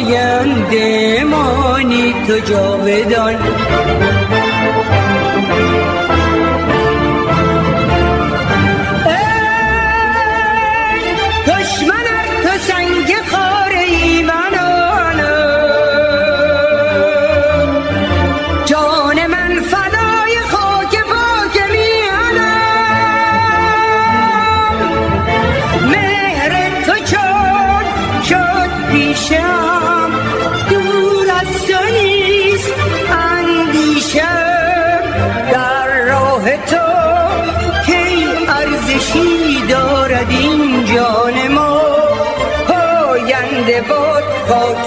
پاینده مانی تو جاودان.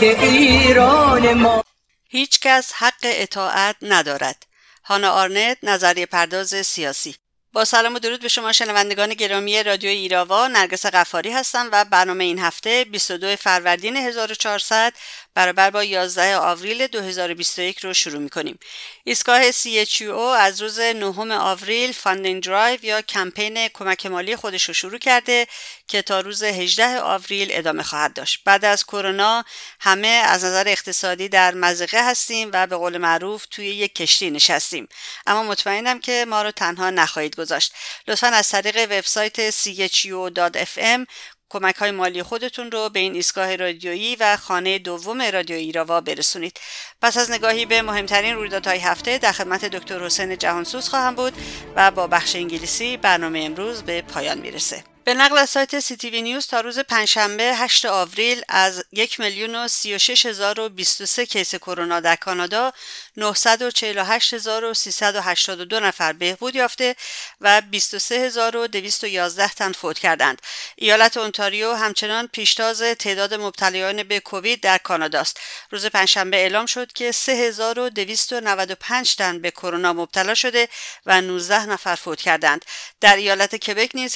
ایران ما هیچ کس حق اطاعت ندارد. هانا آرنت نظریه پرداز سیاسی. با سلام و درود به شما شنوندگان گرامی رادیو ایراوا نرگس غفاری هستم و برنامه این هفته 22 فروردین 1400 برابر با 11 آوریل 2021 رو شروع می کنیم. ایستگاه CHUO از روز 9 آوریل funding drive یا کمپین کمک مالی خودش رو شروع کرده که تا روز 18 آوریل ادامه خواهد داشت. بعد از کرونا همه از نظر اقتصادی در مزقه هستیم و به قول معروف توی یک کشتی نشستیم. اما مطمئنم که ما رو تنها نخواهید گذاشت. لطفا از طریق وبسایت chu.fm کمک های مالی خودتون رو به این ایستگاه رادیویی و خانه دوم رادیو ایراوا برسونید. پس از نگاهی به مهمترین رویدادهای هفته در خدمت دکتر حسین جهانسوز خواهم بود و با بخش انگلیسی برنامه امروز به پایان می‌رسه. به نقل از سایت سی تی وی نیوز تا روز پنجشنبه 8 آوریل از یک میلیون و 363 کیس کرونا در کانادا 948382 نفر بهبود یافته و 23211 تن فوت کردند. ایالت اونتاریو همچنان پیشتاز تعداد مبتلایان به کووید در کانادا است. روز پنجشنبه اعلام شد که 3295 تن به کرونا مبتلا شده و 19 نفر فوت کردند. در ایالت کبک نیز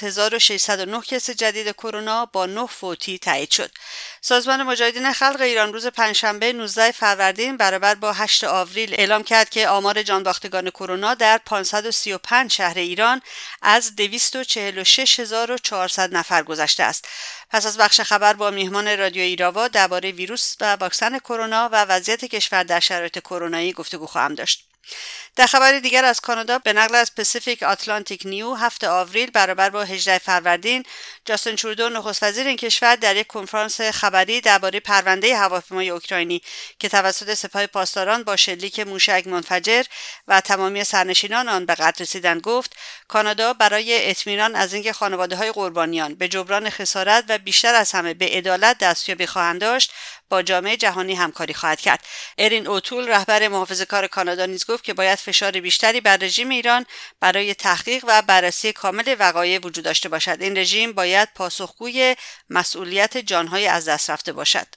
1609 کیس جدید کرونا با 9 فوتی تایید شد. سازمان مجاهدین خلق ایران روز پنجشنبه 19 فروردین برابر با 8 آوریل اعلام کرد که آمار جانباختگان کرونا در 535 شهر ایران از 246400 نفر گذشته است. پس از بخش خبر با میهمان رادیو ایراوا درباره ویروس و واکسن کرونا و وضعیت کشور در شرایط کرونایی گفتگو خواهم داشت. در خبر دیگر از کانادا به نقل از پسیفیک آتلانتیک نیو هفت آوریل برابر با 18 فروردین جاستین ترودو نخست وزیر این کشور در یک کنفرانس خبری درباره پرونده هواپیمای اوکراینی که توسط سپاه پاسداران با شلیک موشک منفجر و تمامی سرنشینان آن به قتل رسیدن گفت کانادا برای اطمینان از اینکه خانواده های قربانیان به جبران خسارت و بیشتر از همه به عدالت دستیابی خواهند داشت با جامعه جهانی همکاری خواهد کرد. ارین اوتول رهبر محافظه کار کانادا نیز گفت که باید فشار بیشتری بر رژیم ایران برای تحقیق و بررسی کامل وقایع وجود داشته باشد. این رژیم باید پاسخگوی مسئولیت جانهای از دست رفته باشد.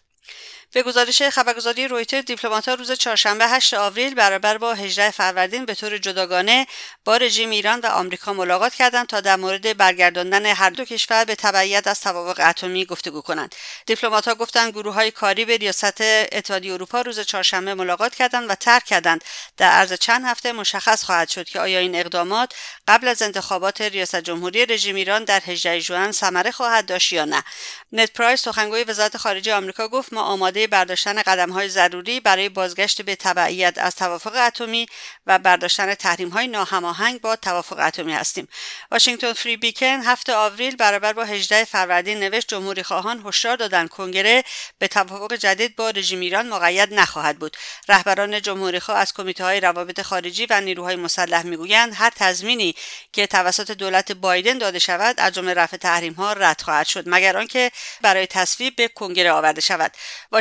به گزارش خبرگزاری رویتر دیپلمات‌ها روز چهارشنبه 8 آوریل برابر با 18 فروردین به طور جداگانه با رژیم ایران و آمریکا ملاقات کردند تا در مورد برگرداندن هر دو کشور به تبعیت از توافق اتمی گفتگو کنند. دیپلمات‌ها گفتند گروه های کاری به ریاست اتحادیه اروپا روز چهارشنبه ملاقات کردند و ترک کردند. در عرض چند هفته مشخص خواهد شد که آیا این اقدامات قبل از انتخابات ریاست جمهوری رژیم ایران در 18 ژوئن ثمره خواهد داشت یا نه. نت پرایس سخنگوی وزارت خارجه آمریکا گفت ما آماده برداشتن قدم های ضروری برای بازگشت به تبعیت از توافق اتمی و برداشتن تحریم های ناهماهنگ با توافق اتمی هستیم. واشنگتن فری بیکن هفته آوریل برابر با 18 فروردین نوشت جمهوری خواهان هشدار دادن کنگره به توافق جدید با رژیم ایران مقید نخواهد بود. رهبران جمهوری خواه از کمیته های روابط خارجی و نیروهای مسلح می‌گویند هر تضمینی که توسط دولت بایدن داده شود از جمله رفع تحریم ها رد خواهد شد مگر آنکه برای تصویب به کنگره آورده شود.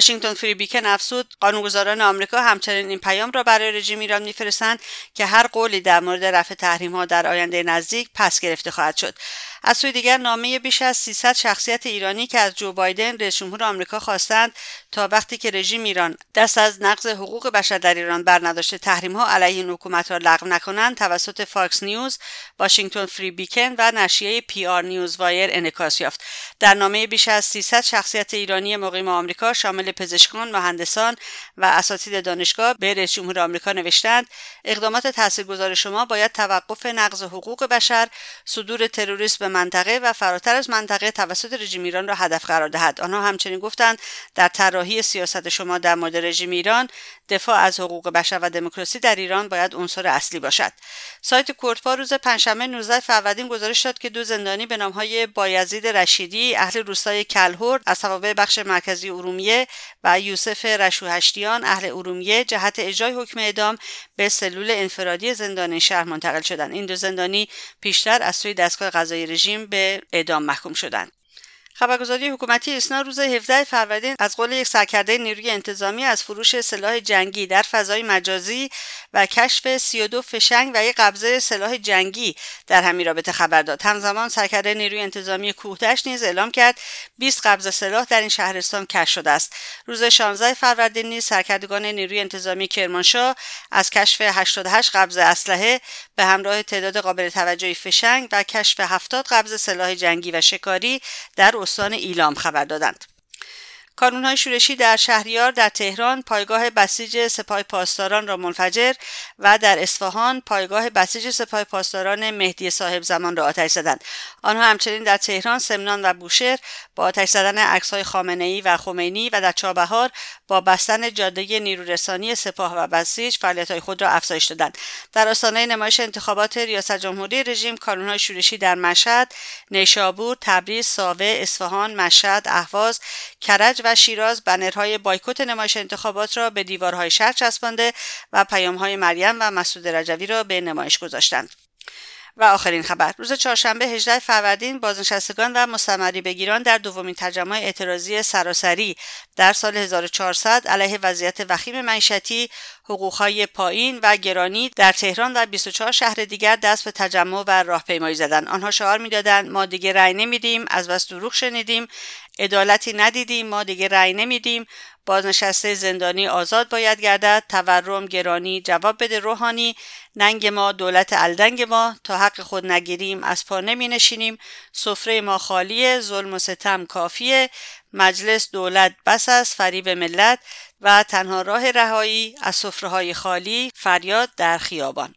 واشنگتن فری بیکن افزود قانونگذاران آمریکا همچنین این پیام را برای رژیم ایران میفرستند که هر قولی در مورد رفع تحریم ها در آینده نزدیک پس گرفته خواهد شد. از سوی دیگر نامه بیش از 300 شخصیت ایرانی که از جو بایدن رئیس جمهور آمریکا خواستند تا وقتی که رژیم ایران دست از نقض حقوق بشر در ایران برنداشته تحریم ها علیه این حکومت را لغو نکنند توسط فاکس نیوز واشنگتن فری بیکن و نشریه پی آر نیوز وایر انعکاس یافت. در نامه بیش از 300 شخصیت ایرانی مقیم آمریکا شامل پزشکان مهندسان و اساتید دانشگاه به رئیس جمهور آمریکا نوشتند اقدامات تاثیرگذار شما باید توقف نقض حقوق بشر صدور تروریسم به منطقه و فراتر از منطقه توسط رژیم ایران را هدف قرار دهد. آنها همچنین گفتند در طراحی سیاست شما در مورد رژیم ایران دفاع از حقوق بشر و دموکراسی در ایران باید عنصر اصلی باشد. سایت کوردپا روز پنجشنبه 19 فروردین گزارش داد که دو زندانی به نامهای بایزید رشیدی اهل روستای کلهور از توابع بخش مرکزی ارومیه و یوسف رشوهشتیان اهل ارومیه جهت اجرای حکم اعدام به سلول انفرادی زندان شهر منتقل شدند. این دو زندانی پیشتر از سوی دستگاه قضایی رژیم به اعدام محکوم شدند. خبرگزاری حکومتی اسنا روز 17 فروردین از قول یک سرکرده نیروی انتظامی از فروش سلاح جنگی در فضای مجازی و کشف 32 فشنگ و یک قبضه سلاح جنگی در همین رابطه خبر داد همزمان سرکرده نیروی انتظامی کوهدشت نیز اعلام کرد 20 قبضه سلاح در این شهرستان کشف شده است روز 16 فروردین نیز سرکردگان نیروی انتظامی کرمانشاه از کشف 88 قبضه اسلحه به همراه تعداد قابل توجهی فشنگ و کشف 70 قبضه سلاح جنگی و شکاری در استان ایلام خبر دادند. های شورشی در شهریار در تهران پایگاه بسیج سپاه پاسداران را منفجر و در اصفهان پایگاه بسیج سپاه پاسداران مهدی صاحب زمان را آتش زدند. آنها همچنین در تهران سمنان و بوشهر با آتش زدن عکسهای خامنه و خمینی و در چابهار با بستن جاده نیرورسانی سپاه و بسیج فعالیتهای خود را افزایش دادند. در آستانه نمایش انتخابات ریاست جمهوری رژیم کانونهای شورشی در مشهد نیشابور تبریز ساوه اصفهان مشهد اهواز کرج و شیراز بنرهای بایکوت نمایش انتخابات را به دیوارهای شهر چسبانده و پیامهای مریم و مسعود رجوی را به نمایش گذاشتند. و آخرین خبر. روز چهارشنبه 18 فروردین بازنشستگان و مستمری بگیران در دومین تجمع اعتراضی سراسری در سال 1400 علیه وضعیت وخیم معیشتی حقوقهای پایین و گرانی در تهران و 24 شهر دیگر دست به تجمع و راهپیمایی زدند آنها شعار می‌دادند ما دیگه رأی نمیدیم از بس دروغ شنیدیم عدالتی ندیدیم ما دیگه رأی نمیدیم. بازنشسته زندانی آزاد باید گردد تورم گرانی جواب بده روحانی. ننگ ما دولت الدنگ ما تا حق خود نگیریم از پا نمی نشینیم سفره ما خالیه ظلم و ستم کافیه. مجلس دولت بس است فریب ملت. و تنها راه رهایی از سفره های خالی فریاد در خیابان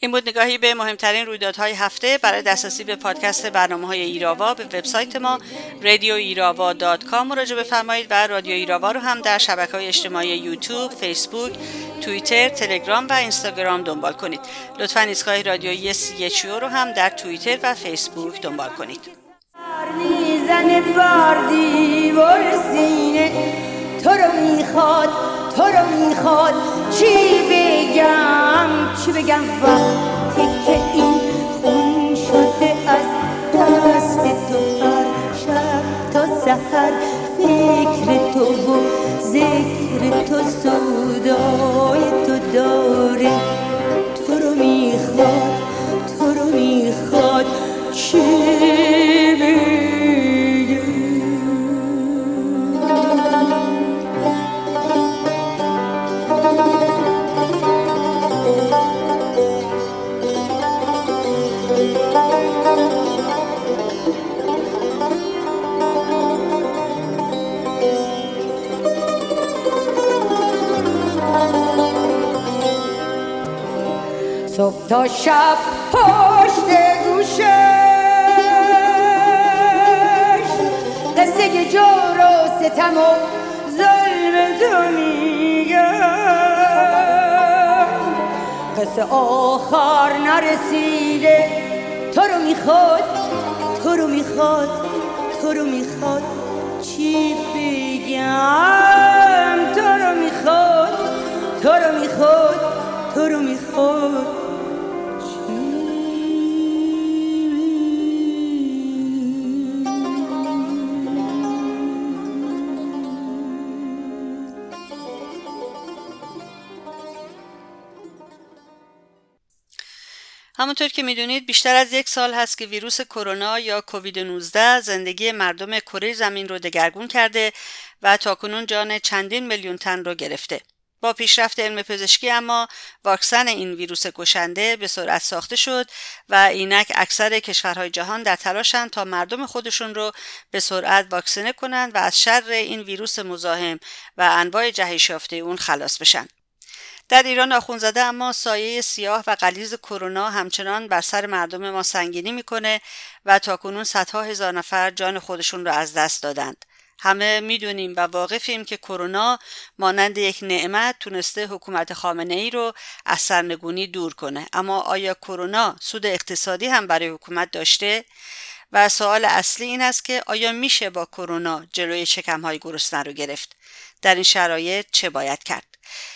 این بود نگاهی به مهمترین رویدادهای هفته برای دسترسی به پادکست برنامه های ایراوا به وبسایت ما رادیو ایراوا کام مراجعه بفرمایید و رادیو ایراوا رو هم در شبکه های اجتماعی یوتیوب، فیسبوک، توییتر، تلگرام و اینستاگرام دنبال کنید. لطفا ایستگاه رادیویی سی رو هم در توییتر و فیسبوک دنبال کنید. تو رو می‌خواد تو رو می‌خواد. چی بگم؟ چی بگم؟ وقتی که این خون شده از دست تو هر شب تا سحر فکر تو و ذکر تو سودای تو داره. تو رو می‌خواد تو رو می‌خواد. چی صبح تا شب پشت گوشش. قصه جور و ستم و ظلم میگم قصه آخر نرسیده. تو رو می‌خواد تو رو می‌خواد تو رو می‌خواد چی بگم؟ همونطور که می‌دونید بیشتر از یک سال هست که ویروس کرونا یا کووید 19 زندگی مردم کره زمین رو دگرگون کرده و تاکنون جان چندین میلیون تن رو گرفته. با پیشرفت علم پزشکی اما واکسن این ویروس کشنده به سرعت ساخته شد و اینک اکثر کشورهای جهان در تلاشند تا مردم خودشون رو به سرعت واکسینه کنند و از شر این ویروس مزاحم و انواع جهش یافته اون خلاص بشن. در ایران آخون زده اما سایه سیاه و قلیز کرونا همچنان بر سر مردم ما سنگینی می‌کنه و تاکنون صدها هزار نفر جان خودشون رو از دست دادند. همه می‌دونیم و واقفیم که کرونا مانند یک نعمت تونسته حکومت خامنه ای رو از سرنگونی دور کنه. اما آیا کرونا سود اقتصادی هم برای حکومت داشته؟ و سوال اصلی این است که آیا میشه با کرونا جلوی های گرسنه رو گرفت؟ در این شرایط چه باید کرد؟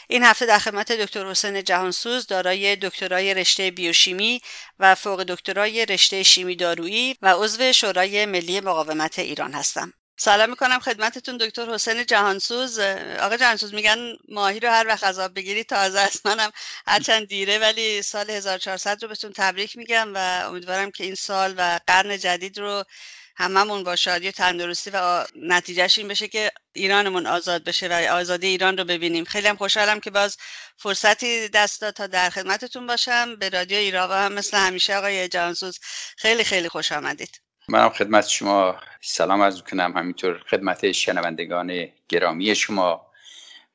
این هفته در خدمت دکتر حسین جهانسوز دارای دکترای رشته بیوشیمی و فوق دکترای رشته شیمی دارویی و عضو شورای ملی مقاومت ایران هستم. سلام می‌کنم خدمتتون دکتر حسین جهانسوز. آقا جهانسوز میگن ماهی رو هر وقت عذاب بگیری تازه است منم هرچند دیره ولی سال 1400 رو بهتون تبریک میگم و امیدوارم که این سال و قرن جدید رو هممون با شادی تندرستی و نتیجهش این بشه که ایرانمون آزاد بشه و آزادی ایران رو ببینیم. خیلی هم خوشحالم که باز فرصتی دست داد تا در خدمتتون باشم. به رادیو ایراوا هم مثل همیشه آقای جهانسوز خیلی خیلی خوش آمدید. منم خدمت شما سلام عرض کنم همینطور خدمت شنوندگان گرامی شما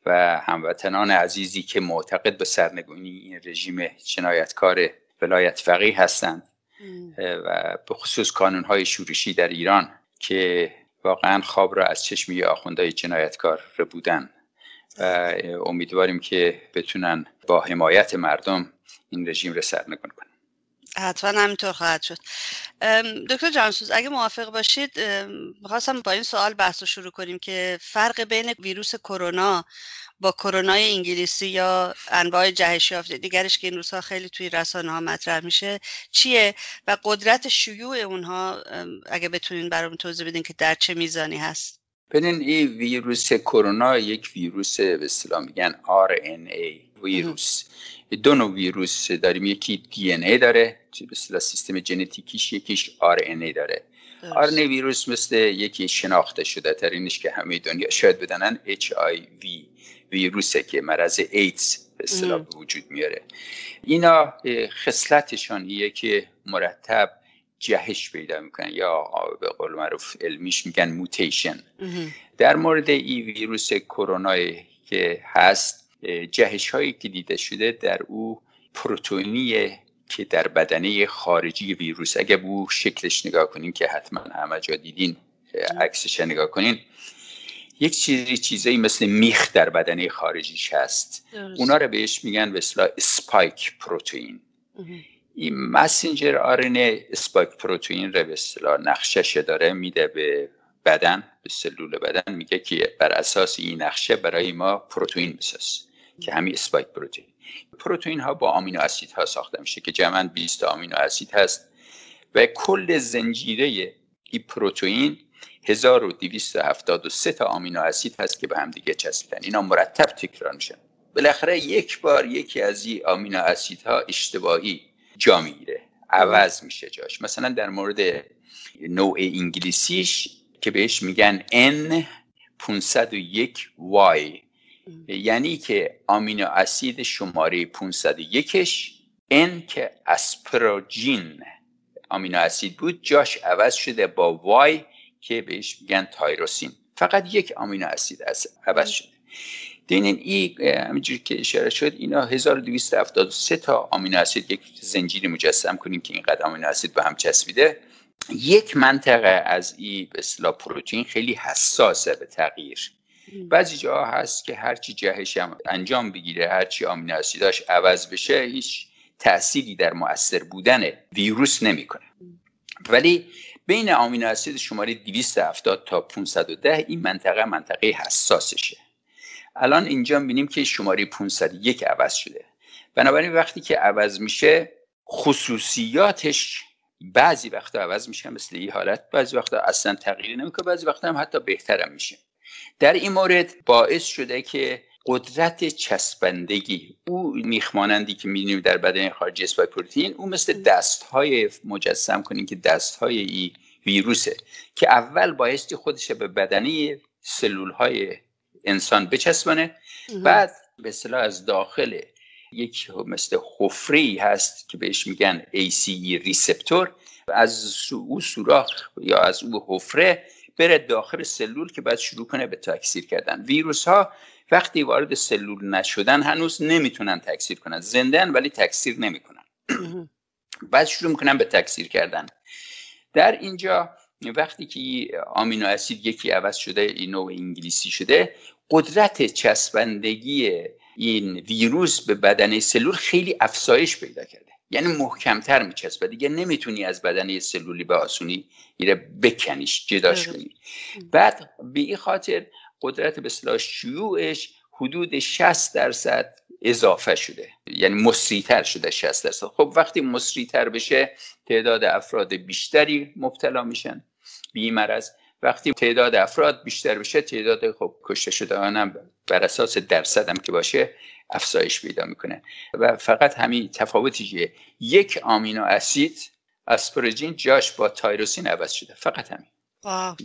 و هموطنان عزیزی که معتقد به سرنگونی این رژیم جنایتکار ولایت فقیه هستند. و به خصوص کانون های شورشی در ایران که واقعا خواب را از چشمی آخوندهای جنایتکار بودن. و امیدواریم که بتونن با حمایت مردم این رژیم را سرنگون کنن. حتما همینطور خواهد شد. دکتر جانسوز اگه موافق باشید می‌خواستم با این سوال بحث رو شروع کنیم که فرق بین ویروس کرونا با کرونای انگلیسی یا انواع جهش یافته دیگرش که این روزها خیلی توی رسانه ها مطرح میشه چیه و قدرت شیوع اونها؟ اگه بتونین برام توضیح بدین که در چه میزانی هست. ببینین این ویروس کرونا یک ویروس به اصطلاح میگن RNA ویروس. دو نوع ویروس داریم. یکی DNA داره به اصطلاح سیستم ژنتیکیش یکیش RNA داره. RNA ویروس مثل یکی شناخته شده ترینش که همه دنیا شاید بدانن HIV ویروسه که مرض ایدز به اصطلاح وجود میاره. اینا خصلتشان ایه که مرتب جهش پیدا می‌کنن یا به قول معروف علمیش میگن موتیشن. در مورد این ویروس کرونا که هست جهش هایی که دیده شده در او پروتونی که در بدنه خارجی ویروس اگه بو شکلش نگاه کنین که حتما همه جا دیدین عکسش نگاه کنین یک چیزی چیزایی مثل میخ در بدنه خارجیش هست. اونا رو بهش میگن به اصطلاح spike protein این messenger RNA spike protein رو به اصطلاح نقشش داره میده به بدن به سلول بدن میگه که بر اساس این نقشه برای ما پروتئین بساز. که همین spike protein. پروتئین ها با آمینو اسید ها ساخته میشه که جمعا 20 آمینو اسید هست و کل زنجیره این پروتئین 1273 تا آمینو اسید هست که به هم دیگه چسبیدن. اینا مرتب تکرار میشن. بالاخره یک بار یکی از این آمینو اسیدها اشتباهی جا می‌گیره عوض میشه جاش. مثلا در مورد نوع انگلیسیش که بهش میگن N 501 Y. یعنی که آمینو اسید شماره 501ش N که اسپروجین آمینو اسید بود جاش عوض شده با وای که بهش میگن تایروسین. فقط یک آمینو اسید عوض شده. دینین این همینجوری که اشاره شد اینا 1273 تا آمینو اسید یک زنجیری مجسم کنیم که اینقدر آمینو اسید به هم چسبیده. یک منطقه از این به پروتئین خیلی حساسه به تغییر. بعضی جاها هست که هرچی جهش هم انجام بگیره هرچی آمینو اسیداش عوض بشه هیچ تأثیری در مؤثر بودن ویروس نمی‌کنه. ولی بین آمینو اسید شماره 270 تا 510 این منطقه منطقه حساسشه. الان اینجا بینیم که شماره 501 عوض شده. بنابراین وقتی که عوض میشه خصوصیاتش بعضی وقتا عوض میشه مثل این حالت بعضی وقتا اصلا تغییری نمی‌کنه بعضی وقتا هم حتی بهترم میشه. در این مورد باعث شده که قدرت چسبندگی او میخمانندی که می‌دونیم در بدن خارج اسپای پروتئین او مثل دست های مجسم کنیم که دست های ای ویروسه که اول بایستی خودش به بدنی سلول های انسان بچسبانه بعد به اصطلاح از داخل یک مثل حفره هست که بهش میگن ACE ریسپتور از او سوراخ یا از او حفره بره داخل سلول که بعد شروع کنه به تکثیر کردن. ویروس ها وقتی وارد سلول نشدن هنوز نمی‌تونن تکثیر کنن. زندن ولی تکثیر نمی‌کنن. بعد شروع می‌کنن به تکثیر کردن. در اینجا وقتی که آمینو اسید یکی عوض شده این نوع انگلیسی شده قدرت چسبندگی این ویروس به بدن سلول خیلی افزایش پیدا کرده. یعنی محکمتر میچسبه. دیگه نمی‌تونی از بدن سلولی به آسونی میره بکنیش جداش کنی. بعد به این خاطر قدرت به اصطلاح شیوعش حدود 60 درصد اضافه شده. یعنی مصریتر شده 60 درصد. خب وقتی مصریتر بشه تعداد افراد بیشتری مبتلا میشن. به این مرض وقتی تعداد افراد بیشتر بشه تعداد خب کشته شدگان بر اساس درصد هم که باشه افزایش پیدا می‌کنه. و فقط همین تفاوتی که یک آمینو اسید اسپروژین جاش با تایروسین عوض شده. فقط همین.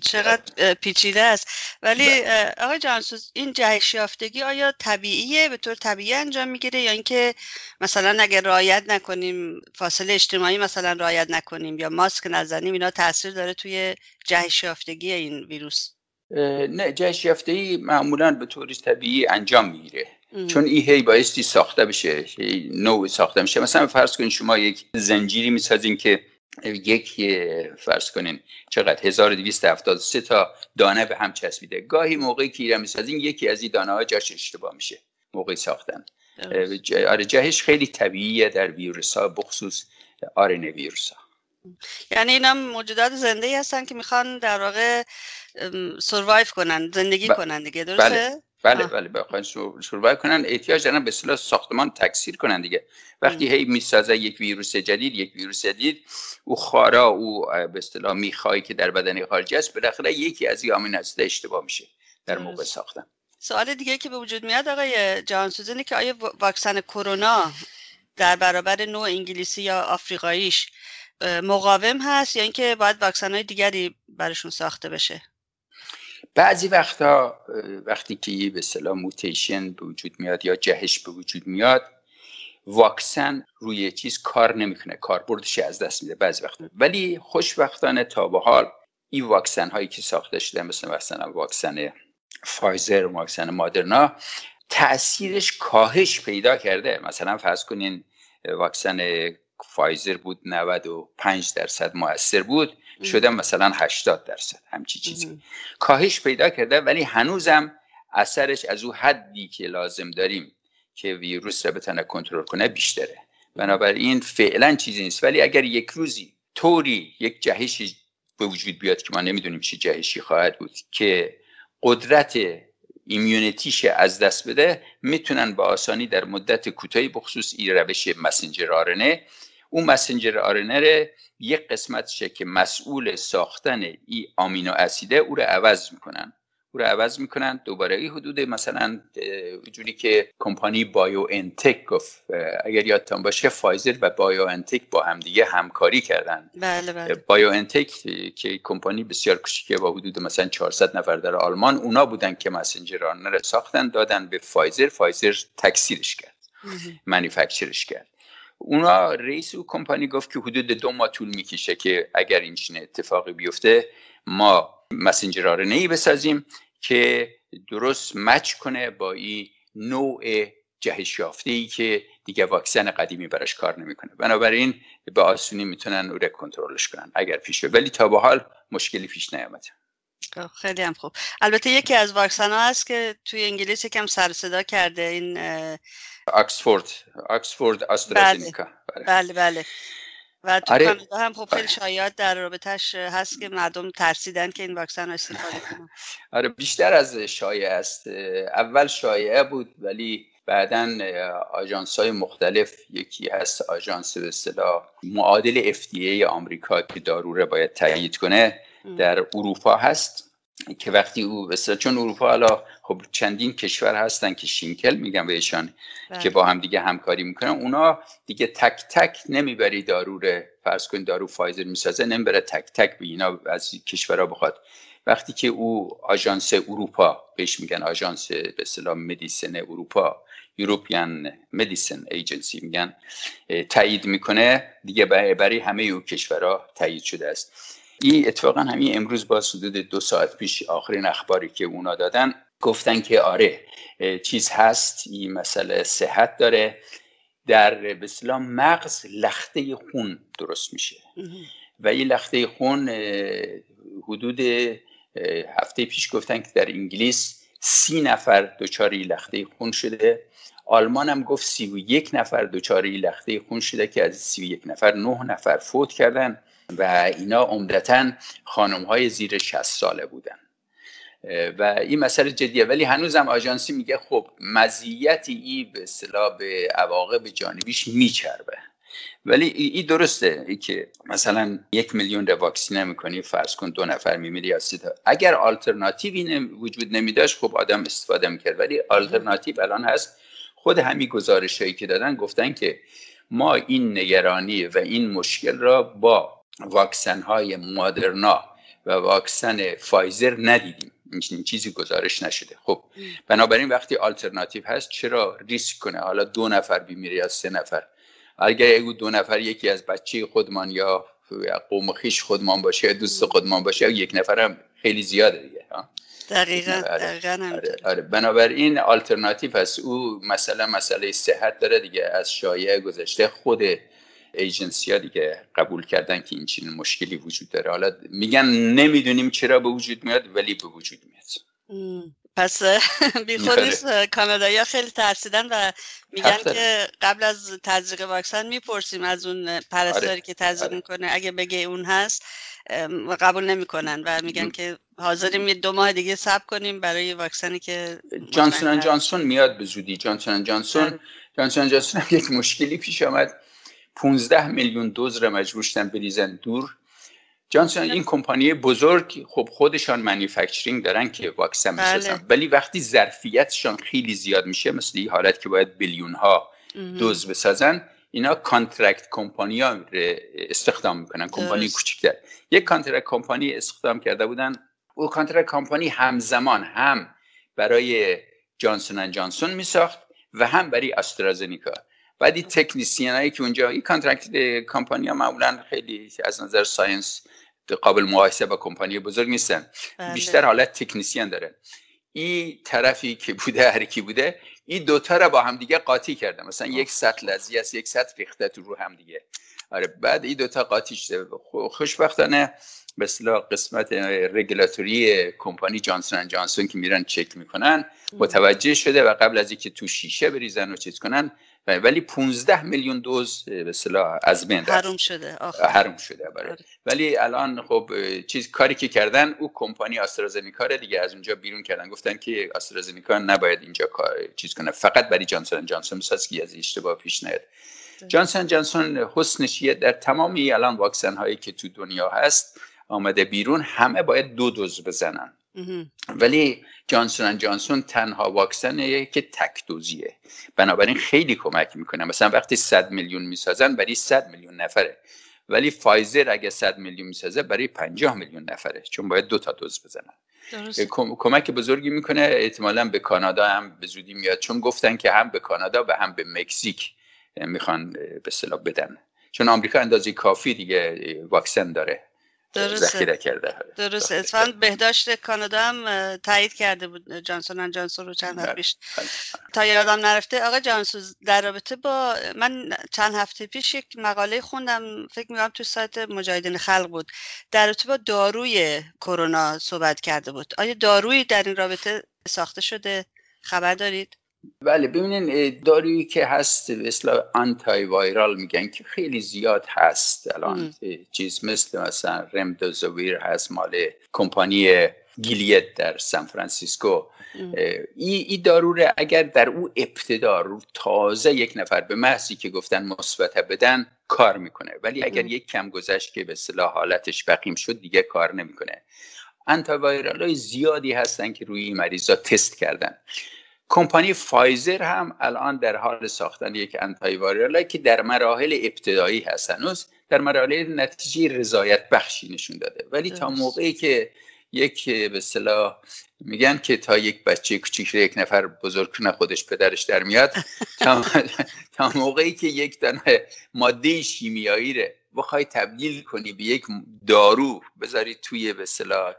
چقدر پیچیده است. ولی بله. آقای جانسوز این جهش یافتگی آیا طبیعیه؟ به طور طبیعی انجام می‌گیره یا اینکه مثلا اگر رعایت نکنیم فاصله اجتماعی مثلا رعایت نکنیم یا ماسک نزنیم اینا تاثیر داره توی جهش یافتگی این ویروس؟ جهش یافتگی معمولا به طور طبیعی انجام می‌گیره. چون این هی بایستی ساخته بشه نوع ساخته میشه مثلا فرض کنید شما یک زنجیری می‌سازین که یک فرض کنین چقدر 1273 تا دانه به هم چسبیده. گاهی موقعی که ایران می‌سازین یکی از این دانه ها جاش اشتباه میشه موقعی ساختن. آره جهش خیلی طبیعیه در ویروس ها بخصوص آرن ویروس ها یعنی اینا موجودات زنده هستن که می‌خوان در واقع سروایو کنن زندگی ب... کنن دیگه درسته؟ بله. بله بله بخواین شروع کنن احتیاج دارن به اصطلاح ساختمان تکثیر کنن دیگه. وقتی هی می‌سازه یک ویروس جدید یک ویروس جدید او خارا او به اصطلاح میخوایی که در بدن خارجی است بالاخره یکی از این اسید اشتباه میشه در موقع ساختن. سوال دیگه که به وجود میاد آقای جهانسوز اینه که آیا واکسن کرونا در برابر نوع انگلیسی یا آفریقاییش مقاوم هست یا اینکه باید واکسن های دیگری برشون ساخته بشه؟ بعضی وقتا وقتی که به اصطلاح موتیشن به وجود میاد یا جهش به وجود میاد واکسن روی چیز کار نمی‌کنه کاربردش از دست میده بعضی وقتا. ولی خوشبختانه تا به حال این واکسن هایی که ساخته شده مثل مثلا واکسن فایزر واکسن مدرنا تاثیرش کاهش پیدا کرده. مثلا فرض کنین واکسن فایزر بود 95 درصد موثر بود. شده مثلا 80 درصد همچی چیزی. کاهش پیدا کرده ولی هنوزم اثرش از او حدی که لازم داریم که ویروس را بتونه کنترل کنه بیشتره. بنابراین فعلا چیزی نیست. ولی اگر یک روزی طوری یک جهشی به وجود بیاد که ما نمی‌دونیم چه جهشی خواهد بود که قدرت immunity ش از دست بده می‌تونن با آسانی در مدت کوتاهی بخصوص این روش messenger RNA اون messenger RNA رو یک قسمتشه که مسئول ساختن این آمینو اسیده او رو عوض می‌کنن. او رو عوض می‌کنن دوباره این حدود مثلا جوری که کمپانی BioNTech گفت اگر یادتان باشه فایزر و BioNTech با همدیگه همکاری کردن. بله بله. بایو انتک که کمپانی بسیار کوچیکه با حدود مثلا 400 نفر در آلمان اونا بودن که messenger RNA رو ساختن دادن به فایزر فایزر تکثیرش کرد. manufacture ش کرد. اونا رئیس او کمپانی گفت که حدود دو ماه طول می‌کشه که اگر این اتفاقی بیفته ما messenger RNA ای بسازیم که درست match کنه با این نوع جهش یافته ای که دیگه واکسن قدیمی براش کار نمی‌کنه. بنابراین به آسونی می‌تونن او کنترلش کنن اگر پیش ولی تا به حال مشکلی پیش نیامده. خیلی هم خوب. البته یکی از واکسن ها هست که توی انگلیس یکم سر صدا کرده این آکسفورد آکسفورد آسترازینیکا بله. بله بله. و تو آره. کانادا هم خب خیلی شایعات در رابطش هست که مردم ترسیدن که این واکسن رو استفاده کنن. آره بیشتر از شایعه است. اول شایعه بود ولی بعدا آژانس های مختلف یکی هست آژانس به اصطلاح معادل FDA آمریکا که داروره باید تایید کنه. در اروپا هست که وقتی او چون اروپا حالا خب چندین کشور هستن که شینکل میگن بهشان بله. که با هم دیگه همکاری می‌کنن اونا دیگه تک تک نمی‌بری دارو فرض کن دارو فایزر می‌سازه نمی‌بره تک تک به اینا از کشورها بخواد وقتی که او آژانس اروپا بهش میگن آژانس به اصطلاح مدیسن اروپا یوروپیان مدیسن ایجنسی میگن تایید می‌کنه دیگه برای همه او کشورها تایید شده است این اتفاقا همین امروز با حدود دو ساعت پیش آخرین اخباری که اونا دادن گفتن که آره چیز هست این مسئله صحت داره. در به مغز لخته خون درست میشه. و این لخته خون حدود هفته پیش گفتن که در انگلیس سی نفر دچار لخته خون شده. آلمان هم گفت سی و یک نفر دچار لخته خون شده که از سی و یک نفر نه نفر فوت کردن. و اینا عمدتا خانم های زیر 60 ساله بودن. و این مسئله جدیه. ولی هنوزم آژانسی میگه خب مزیت ای به اصطلاح به عواقب جانبیش میچربه. ولی ای درسته ای که مثلا یک میلیون رو واکسینه می‌کنی فرض کن دو نفر میمیری یا سی اگر آلترناتیوی وجود نمیداشت خب آدم استفاده می‌کرد. ولی آلترناتیو الان هست. خود همین گزارش هایی که دادن گفتن که ما این نگرانی و این مشکل را با واکسن های مادرنا و واکسن فایزر ندیدیم. این چیزی گزارش نشده. خب بنابراین وقتی آلترناتیو هست چرا ریسک کنه؟ حالا دو نفر بیمیری یا سه نفر؟ اگر دو نفر یکی از بچه خودمان یا قوم خیش خودمان باشه یا دوست خودمان باشه یا یک نفر هم خیلی زیاده دیگه دقیقا دقیقا آره, آره. بنابراین آلترناتیو هست. او مثلا مسئله صحت داره دیگه. از شایع گذشته خود ایجنسی ها دیگه قبول کردن که این چنین مشکلی وجود داره. حالا میگن نمی‌دونیم چرا به وجود میاد ولی به وجود میاد. پس بی خود نیست کانادایی خیلی ترسیدن و میگن که قبل از تزریق واکسن می‌پرسیم از اون پرستاری آره. که تزریق آره. می‌کنه. اگه بگه اون هست قبول نمی‌کنن و میگن که حاضریم یه دو ماه دیگه صبر کنیم برای واکسنی که جانسون جانسون میاد به زودی. جانسون جانسون بله. جانسون جانسون یک مشکلی پیش آمد. 15 میلیون دوز را مجبور شدن بریزن دور. جانسون این کمپانی بزرگ خب خودشان manufacturing دارن که واکسن بله. می‌سازن ولی وقتی ظرفیتشان خیلی زیاد میشه مثل این حالت که باید بیلیون ها دوز بسازن اینا contract کمپانی ها استخدام می‌کنن کمپانی کوچکتر یک contract کمپانی استخدام کرده بودن. او contract کمپانی همزمان هم برای جانسون جانسون میساخت و هم برای آسترازنکا بعد این technician هایی که اونجا این contract کمپانی ها معمولا خیلی از نظر science قابل مقایسه با کمپانی بزرگ نیستن. بله. بیشتر حالت technician داره. این طرفی که بوده هر کی بوده این دوتا رو با هم دیگه قاطی کرده مثلا یک سطل از یک سطل ریخته تو رو هم دیگه آره بعد این دوتا قاطی شده. خوشبختانه به قسمت رگولاتوری کمپانی جانسون جانسون که میرن چک می‌کنن متوجه شده و قبل از اینکه تو شیشه بریزن و چیز کنن ولی 15 میلیون دوز به اصطلاح از بین حروم شده حروم شده برای. آره. ولی الان خب چیز کاری که کردن او کمپانی آسترازنیکا رو دیگه از اونجا بیرون کردن. گفتن که آسترازنیکا نباید اینجا چیز کنه. فقط برای جانسون جانسون که از اشتباه پیش نیاد. جانسون جانسون حسنش در تمامی الان واکسن هایی که تو دنیا هست آمده بیرون همه باید دو دوز بزنن. ولی جانسون جانسون تنها واکسنه که تک دوزیه. بنابراین خیلی کمک می‌کنه. مثلا وقتی 100 میلیون می‌سازن برای 100 میلیون نفره. ولی فایزر اگه 100 میلیون می‌سازه برای 50 میلیون نفره. چون باید دو تا دوز بزنن. کمک بزرگی می‌کنه. احتمالا به کانادا هم به زودی میاد. چون گفتن که هم به کانادا و هم به مکزیک می‌خوان به صلاح بدن. چون آمریکا اندازه کافی دیگه واکسن داره. ذخیره کرده. درست اتفاقا بهداشت کانادا هم تایید کرده بود جانسون جانسون رو چند هفته پیش. بله، بله. تا یادم نرفته آقا جانسون در رابطه با من چند هفته پیش یک مقاله خوندم فکر می‌کنم تو سایت مجاهدین خلق بود در رابطه با داروی کرونا صحبت کرده بود. آیا دارویی در این رابطه ساخته شده؟ خبر دارید؟ بله ببینین دارویی که هست مثل آنتای وایرال میگن که خیلی زیاد هست الان. چیز مثل مثلا رمدوزویر هست مال کمپانی گیلیت در سان فرانسیسکو. این ای دارو اگر در او ابتدا رو تازه یک نفر به محضی که گفتن مثبت بدن کار می‌کنه. ولی اگر یک کم گذشت که به صلاح حالتش بقیم شد دیگه کار نمی‌کنه. انتاوایرال های زیادی هستن که روی این مریضا تست کردن. کمپانی فایزر هم الان در حال ساختن یک انتای که در مراحل ابتدایی هست هنوز در مراحل نتیجه رضایت بخشی نشون داده. ولی تا موقعی که یک به اصطلاح میگن که تا یک بچه کوچیک یک نفر بزرگ کنه خودش پدرش در میاد تا, تا موقعی که یک دانه ماده شیمیایی رو بخوای تبدیل کنی به یک دارو بذاری توی به اصطلاح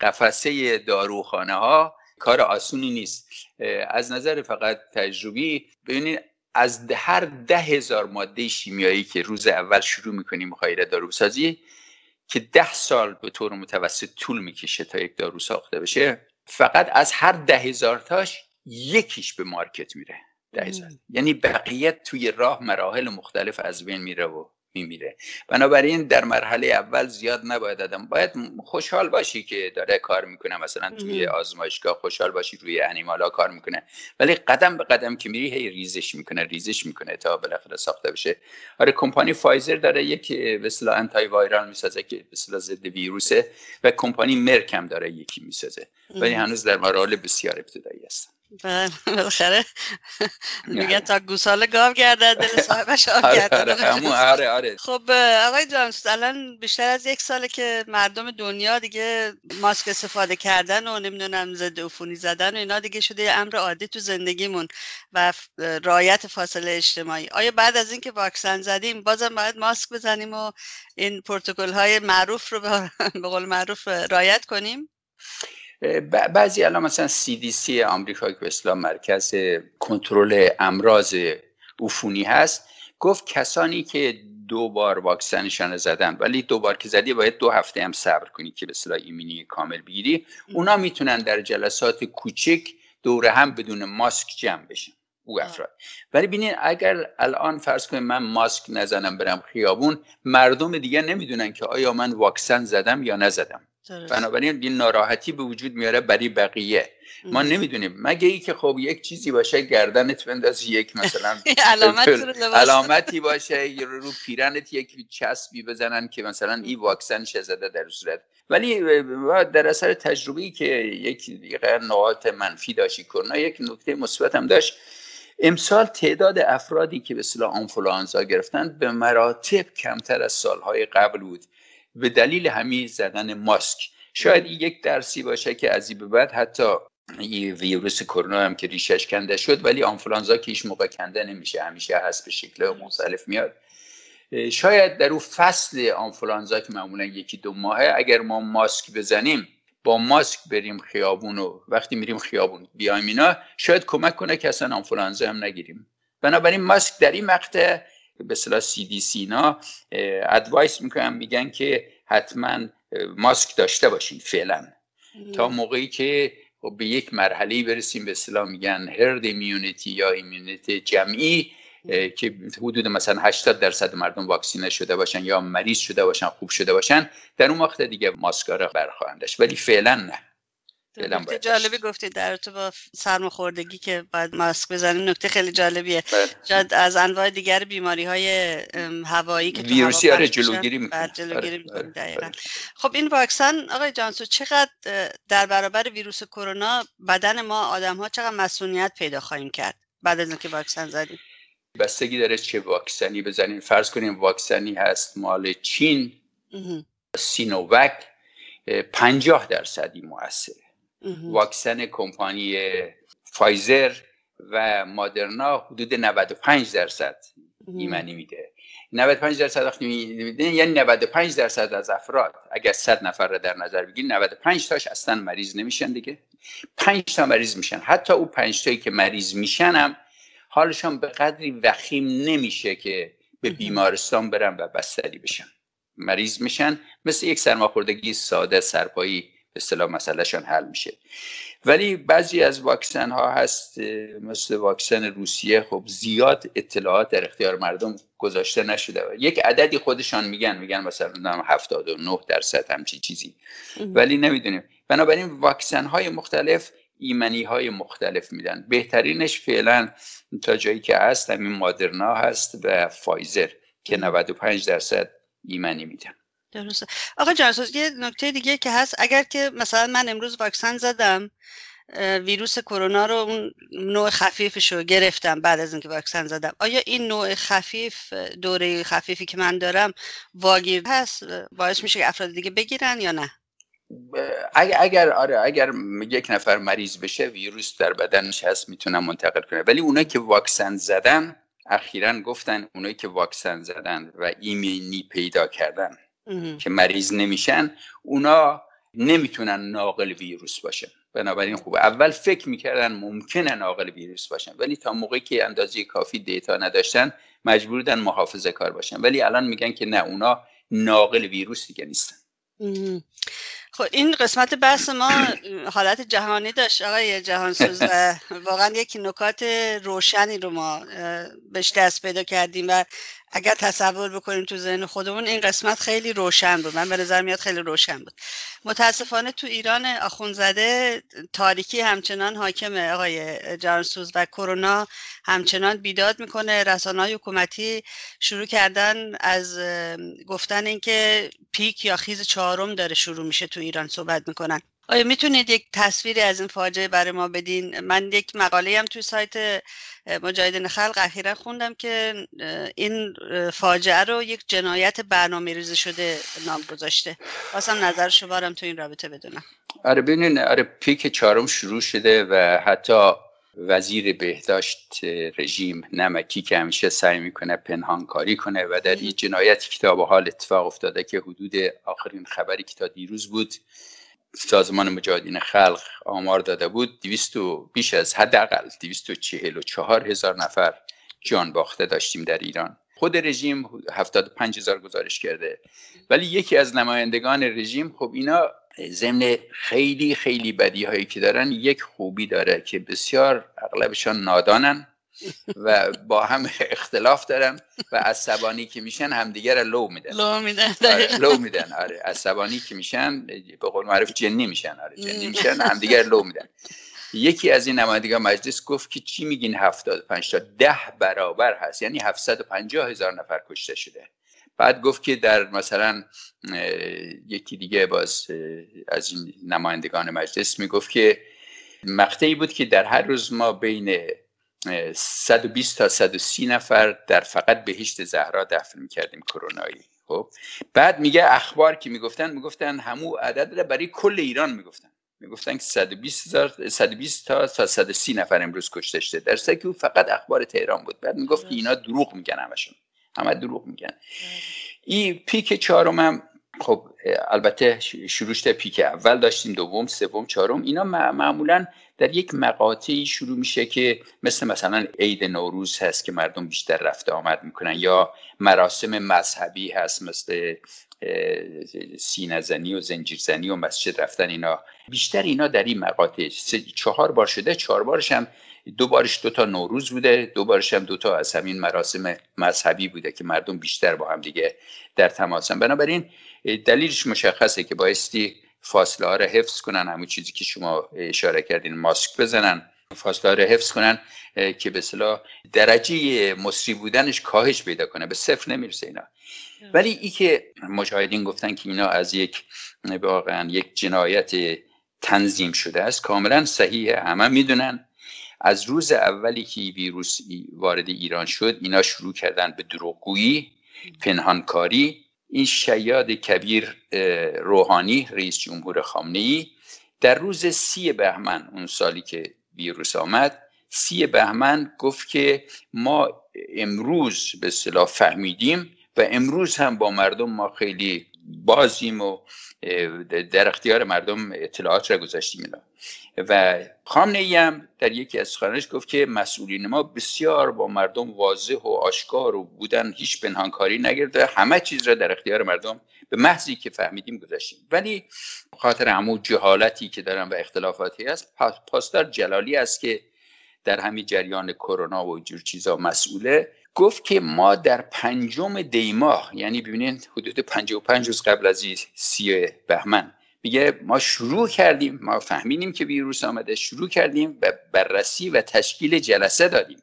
قفسه داروخانه ها کار آسونی نیست. از نظر فقط تجربی ببینید از هر ده هزار ماده شیمیایی که روز اول شروع می‌کنیم دارو داروسازی که ده سال به طور متوسط طول می‌کشه تا یک دارو ساخته بشه فقط از هر ده هزار تاش یکیش به مارکت میره. ده هزار. یعنی بقیت توی راه مراحل مختلف از بین میره و میمیره. بنابراین در مرحله اول زیاد نباید آدم باید خوشحال باشی که داره کار می‌کنه. مثلا توی آزمایشگاه خوشحال باشی روی انیمالا کار می‌کنه. ولی قدم به قدم که میری هی ریزش می‌کنه ریزش می‌کنه تا بالاخره ساخته بشه. آره کمپانی فایزر داره یک به انتای وایرال می‌سازه که به ضد ویروسه و کمپانی مرک هم داره یکی می‌سازه. ولی هنوز در مراحل بسیار ابتدایی است بالاخره میگن تا گوساله گاو گردد دل صاحبش آب آره، آره, آره, آره. خب آقای جانس الان بیشتر از یک ساله که مردم دنیا دیگه ماسک استفاده کردن و نمی‌دونم ضد عفونی زدن و اینا دیگه شده امر عادی تو زندگیمون و رایت فاصله اجتماعی. آیا بعد از اینکه واکسن زدیم بازم باید ماسک بزنیم و این پروتکل های معروف رو به قول معروف رایت کنیم؟ بعضی الان مثلا CDC آمریکا که به مرکز کنترل امراض عفونی هست گفت کسانی که دو بار واکسنشان زدن ولی دو بار که زدی باید دو هفته هم صبر کنی که به اصطلاح ایمنی کامل بگیری. اونا می‌تونن در جلسات کوچک دوره هم بدون ماسک جمع بشن. او افراد. ولی ببینید اگر الان فرض کنیم من ماسک نزنم برم خیابون مردم دیگه نمی‌دونن که آیا من واکسن زدم یا نزدم. بنابراین این ناراحتی به وجود میاره برای بقیه. ما نمی‌دونیم. مگه ای که خب یک چیزی باشه گردنت بندازی یک مثلا علامتی باشه رو پیرنت یک چسبی بزنن که مثلا این واکسن زده در صورت. ولی در اثر تجربی که یک نقاط منفی داشتی کرونا یک نکته مثبت هم داشت. امسال تعداد افرادی که به اصطلاح آنفولانزا گرفتن به مراتب کمتر از سالهای قبل بود. به دلیل همین زدن ماسک. شاید یک درسی باشه که از این به بعد حتی این ویروس کرونا هم که ریشش کنده شد ولی آنفولانزا که هیچ موقع کنده نمیشه همیشه هست به شکل مختلف میاد. شاید در اون فصل آنفولانزا که معمولا یکی دو ماهه اگر ما ماسک بزنیم با ماسک بریم خیابون و وقتی میریم خیابون بیایم اینا شاید کمک کنه که اصلا آنفولانزا هم نگیریم. بنابراین ماسک در این مقطع به اصطلاح سی دی سینا ادوایس می‌کنن میگن که حتما ماسک داشته باشین فعلا. تا موقعی که خب به یک مرحله برسیم به اصطلاح میگن herd immunity یا immunity جمعی. که حدود مثلا 80 درصد مردم واکسینه شده باشن یا مریض شده باشن خوب شده باشن در اون وقت دیگه ماسکا را برخواهند داشت. ولی فعلا نه. نکته جالبی گفتید در رابطه با سرماخوردگی که باید ماسک بزنیم. نکته خیلی جالبیه. بله. شاید از انواع دیگر بیماری های هوایی که ویروسی آره جلوگیری می‌کنه جلوگیری آره. بله. خب این واکسن آقای جانسو چقدر در برابر ویروس کرونا بدن ما آدم ها چقدر مسئولیت پیدا خواهیم کرد بعد از اینکه واکسن زدیم؟ بستگی داره چه واکسنی بزنیم. فرض کنیم واکسنی هست مال چین سینووک پنجاه درصدی موثره. واکسن کمپانی فایزر و مادرنا حدود 95 درصد ایمنی میده. 95 درصد وقتی میده یعنی 95 درصد از افراد. اگر 100 نفر را در نظر بگیرید 95 تاش اصلا مریض نمیشن دیگه. 5 تا مریض میشن. حتی او 5 تایی که مریض میشن هم حالشان به قدری وخیم نمیشه که به بیمارستان برن و بستری بشن. مریض میشن مثل یک سرماخوردگی ساده سرپایی اصطلاح مسئلهشان حل میشه. ولی بعضی از واکسن ها هست مثل واکسن روسیه خب زیاد اطلاعات در اختیار مردم گذاشته نشده. یک عددی خودشان میگن میگن مثلا 79 درصد همچی چیزی. ولی نمی‌دونیم. بنابراین واکسن های مختلف ایمنی های مختلف میدن. بهترینش فعلا تا جایی که هست همین مادرنا هست و فایزر که 95 درصد ایمنی میدن. درسته. آقا جانسوز یه نکته دیگه که هست اگر که مثلا من امروز واکسن زدم ویروس کرونا رو اون نوع خفیفش رو گرفتم بعد از اینکه واکسن زدم آیا این نوع خفیف دوره خفیفی که من دارم واگیر هست؟ باعث میشه که افراد دیگه بگیرن یا نه؟ اگر اگر آره اگر یک نفر مریض بشه ویروس در بدنش هست می‌تونن منتقل کنه ولی اونایی که واکسن زدن اخیرا گفتن اونایی که واکسن زدن و ایمنی پیدا کردن که مریض نمیشن اونا نمی‌تونن ناقل ویروس باشن. بنابراین خوبه. اول فکر می‌کردن ممکنه ناقل ویروس باشن ولی تا موقعی که اندازه کافی دیتا نداشتن مجبور بودن محافظه کار باشن. ولی الان میگن که نه اونا ناقل ویروس دیگه نیستن. خب این قسمت بحث ما حالت جهانی داشت آقای جهانسوز و واقعا یک نکات روشنی رو ما بهش دست پیدا کردیم و اگر تصور بکنیم تو ذهن خودمون این قسمت خیلی روشن بود. من به نظر میاد خیلی روشن بود. متاسفانه تو ایران آخونزده تاریکی همچنان حاکمه آقای جانسوز و کرونا همچنان بیداد می‌کنه. رسانه های حکومتی شروع کردن از گفتن اینکه پیک یا خیز چهارم داره شروع میشه تو ایران صحبت می‌کنن. آیا می‌تونید یک تصویری از این فاجعه برای ما بدین؟ من یک مقاله هم توی سایت مجاهدین خلق اخیرا خوندم که این فاجعه رو یک جنایت برنامه ریزی شده نام گذاشته. واسم نظر شما تو این رابطه بدونم. آره ببینین آره پیک چهارم شروع شده و حتی وزیر بهداشت رژیم نمکی که همیشه سعی می‌کنه پنهان کاری کنه و در این جنایت کتاب حال اتفاق افتاده که حدود آخرین خبری که تا دیروز بود سازمان مجاهدین خلق آمار داده بود. 200 بیش از حداقل 244 هزار نفر جان باخته داشتیم در ایران. خود رژیم 75 هزار گزارش کرده. ولی یکی از نمایندگان رژیم خب اینا ضمن خیلی خیلی بدی هایی که دارن یک خوبی داره که بسیار اغلبشان نادانن. و با هم اختلاف دارن و عصبانی که میشن همدیگر لو میدن. لو میدن آره لو میدن آره. عصبانی که میشن به قول معروف جنی میشن آره. جنی میشن همدیگر لو میدن. یکی از این نمایندگان مجلس گفت که چی میگین 75 تا ده برابر هست یعنی 750 هزار نفر کشته شده. بعد گفت که در مثلا یکی دیگه باز از این نمایندگان مجلس می‌گفت که مقطعی بود که در هر روز ما بین 120 تا 130 نفر در فقط بهشت زهرا دفن می‌کردیم کرونایی. خب؟ بعد میگه اخبار که می‌گفتن می‌گفتن همو عدد را برای کل ایران می‌گفتن. می‌گفتن که 120 120 تا تا 130 نفر امروز کشته شده. در که او فقط اخبار تهران بود. بعد می‌گفت اینا دروغ میگن همشون. همه دروغ میگن. این پیک چهارم هم خب البته شروع پیک اول داشتیم دوم سوم چهارم اینا معمولا در یک مقاطعی شروع میشه که مثل مثلا عید نوروز هست که مردم بیشتر رفته آمد می‌کنن یا مراسم مذهبی هست مثل سینزنی و زنجیرزنی و مسجد رفتن اینا. بیشتر اینا در این مقاطع. چهار بار شده چهار بارش هم دو بارش دو تا نوروز بوده دو بارش هم دو تا از همین مراسم مذهبی بوده که مردم بیشتر با هم دیگه در تماسن بنابراین دلیلش مشخصه که بایستی فاصله ها رو حفظ کنن همون چیزی که شما اشاره کردین ماسک بزنن فاصله ها رو حفظ کنن که به صلاح درجه مصری بودنش کاهش پیدا کنه به صفر نمی‌رسه اینا. ولی ای که مجاهدین گفتن که اینا از یک واقعا یک جنایت تنظیم شده است کاملا صحیحه همه می‌دونن. از روز اولی که ویروس وارد ایران شد اینا شروع کردن به دروغگویی پنهانکاری. این شیاد کبیر روحانی رئیس جمهور خامنه در روز سی بهمن اون سالی که ویروس آمد سی بهمن گفت که ما امروز به صلاح فهمیدیم و امروز هم با مردم ما خیلی بازیم و در اختیار مردم اطلاعات را گذاشتیم اینا. و خامنه ای هم در یکی از سخنانش گفت که مسئولین ما بسیار با مردم واضح و آشکار و بودن هیچ پنهانکاری نگرده همه چیز را در اختیار مردم به محضی که فهمیدیم گذاشتیم. ولی خاطر همون جهالتی که دارن و اختلافاتی هست پاسدار جلالی است که در همین جریان کرونا و جور چیزا مسئوله. گفت که ما در پنجم دیماه یعنی ببینید حدود 55 روز قبل از سی بهمن میگه ما شروع کردیم ما فهمیدیم که ویروس آمده شروع کردیم و بررسی و تشکیل جلسه دادیم.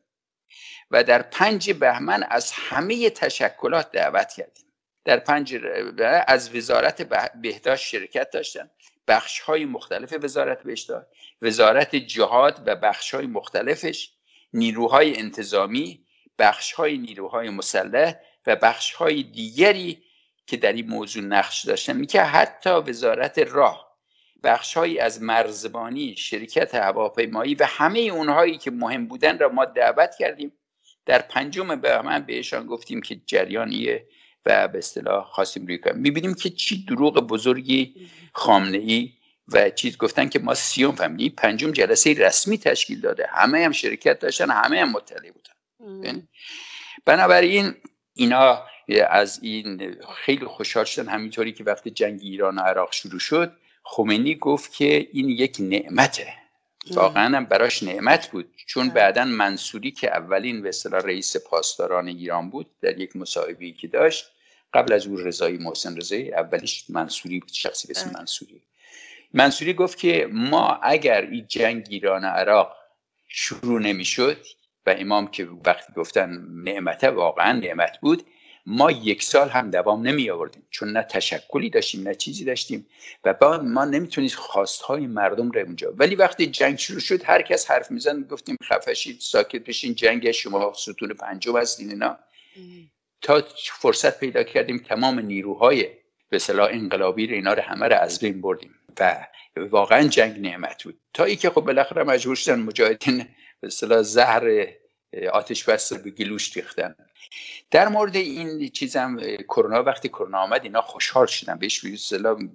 و در پنج بهمن از همه تشکلات دعوت کردیم. در پنج از وزارت بهداشت شرکت داشتن. بخش های مختلف وزارت بهداشت وزارت جهاد و بخش های مختلفش. نیروهای انتظامی بخش های نیروهای مسلح و بخش های دیگری که در این موضوع نقش داشتن. میگه حتی وزارت راه بخشهایی از مرزبانی شرکت هواپیمایی و همه اونهایی که مهم بودن را ما دعوت کردیم. در پنجم به من بهشان گفتیم که جریانیه و به اصطلاح خواستیم روی می‌بینیم که چی دروغ بزرگی خامنه ای و چیز گفتن که ما سیوم فهمیدیم. پنجم جلسه رسمی تشکیل داده. همه هم شرکت داشتن همه هم مطلع بودن. بنابراین اینا از این خیلی خوشحال شدن. همینطوری که وقتی جنگ ایران و عراق شروع شد خمینی گفت که این یک نعمته. واقعا هم براش نعمت بود. چون بعدا منصوری که اولین به رئیس پاسداران ایران بود در یک مصاحبه‌ای که داشت قبل از او رضایی محسن رضایی اولیش منصوری بود شخصی اسم منصوری. منصوری گفت که ما اگر این جنگ ایران و عراق شروع نمی‌شد و امام که وقتی گفتن نعمته واقعا نعمت بود ما یک سال هم دوام نمی آوردیم. چون نه تشکلی داشتیم نه چیزی داشتیم و بعد ما نمی‌تونیم خواستهای مردم رو اونجا. ولی وقتی جنگ شروع شد هر کس حرف میزن گفتیم خفشید ساکت بشین جنگ شما ستون پنجم هستین اینا. تا فرصت پیدا کردیم تمام نیروهای به صلاح انقلابی رو اینا رو همه رو از بین بردیم. و واقعا جنگ نعمت بود. تا ای که خب بالاخره مجبور شدن مجاهدین به صلاح زهر آتش بس به گلوش ریختن. در مورد این چیزم کرونا وقتی کرونا آمد اینا خوشحال شدن. بهش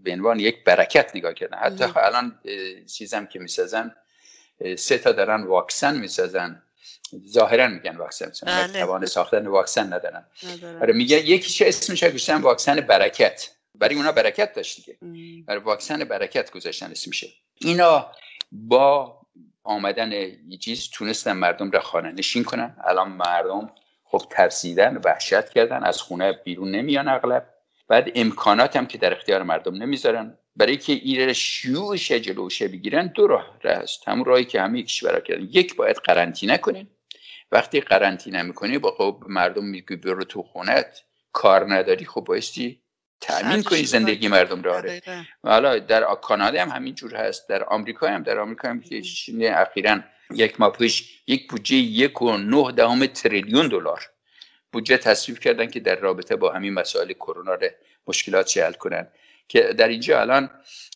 به عنوان یک برکت نگاه کردن. حتی الان چیزم که می‌سازن سه تا دارن واکسن می‌سازن. ظاهرا میگن واکسن می‌سازن بله. توان ساختن واکسن ندارن. آره میگن یکیش اسمش گذاشتن واکسن برکت. برای اونا برکت داشت دیگه. برای واکسن برکت گذاشتن اسمشه اینا با آمدن چیز تونستن مردم را خانه نشین کنن. الان مردم خب ترسیدن وحشت کردن از خونه بیرون نمیان اغلب. بعد امکانات هم که در اختیار مردم نمی‌ذارن. برای که این شیوعش جلوشه بگیرن دو راه هست همون راهی که همه کشورها کردن. یک باید قرنطینه کنین. وقتی قرنطینه می‌کنی با خب مردم میگی برو تو خونت. کار نداری. خب بایستی تأمین کنی زندگی مردم رو آره. حالا در کانادا هم همین جور هست. در آمریکا هم در آمریکا هم که اخیرا یک ماه پیش یک بودجه یک و نه دهم تریلیون دلار بودجه تصویب کردن که در رابطه با همین مسائل کرونا مشکلات حل کنن. که در اینجا الان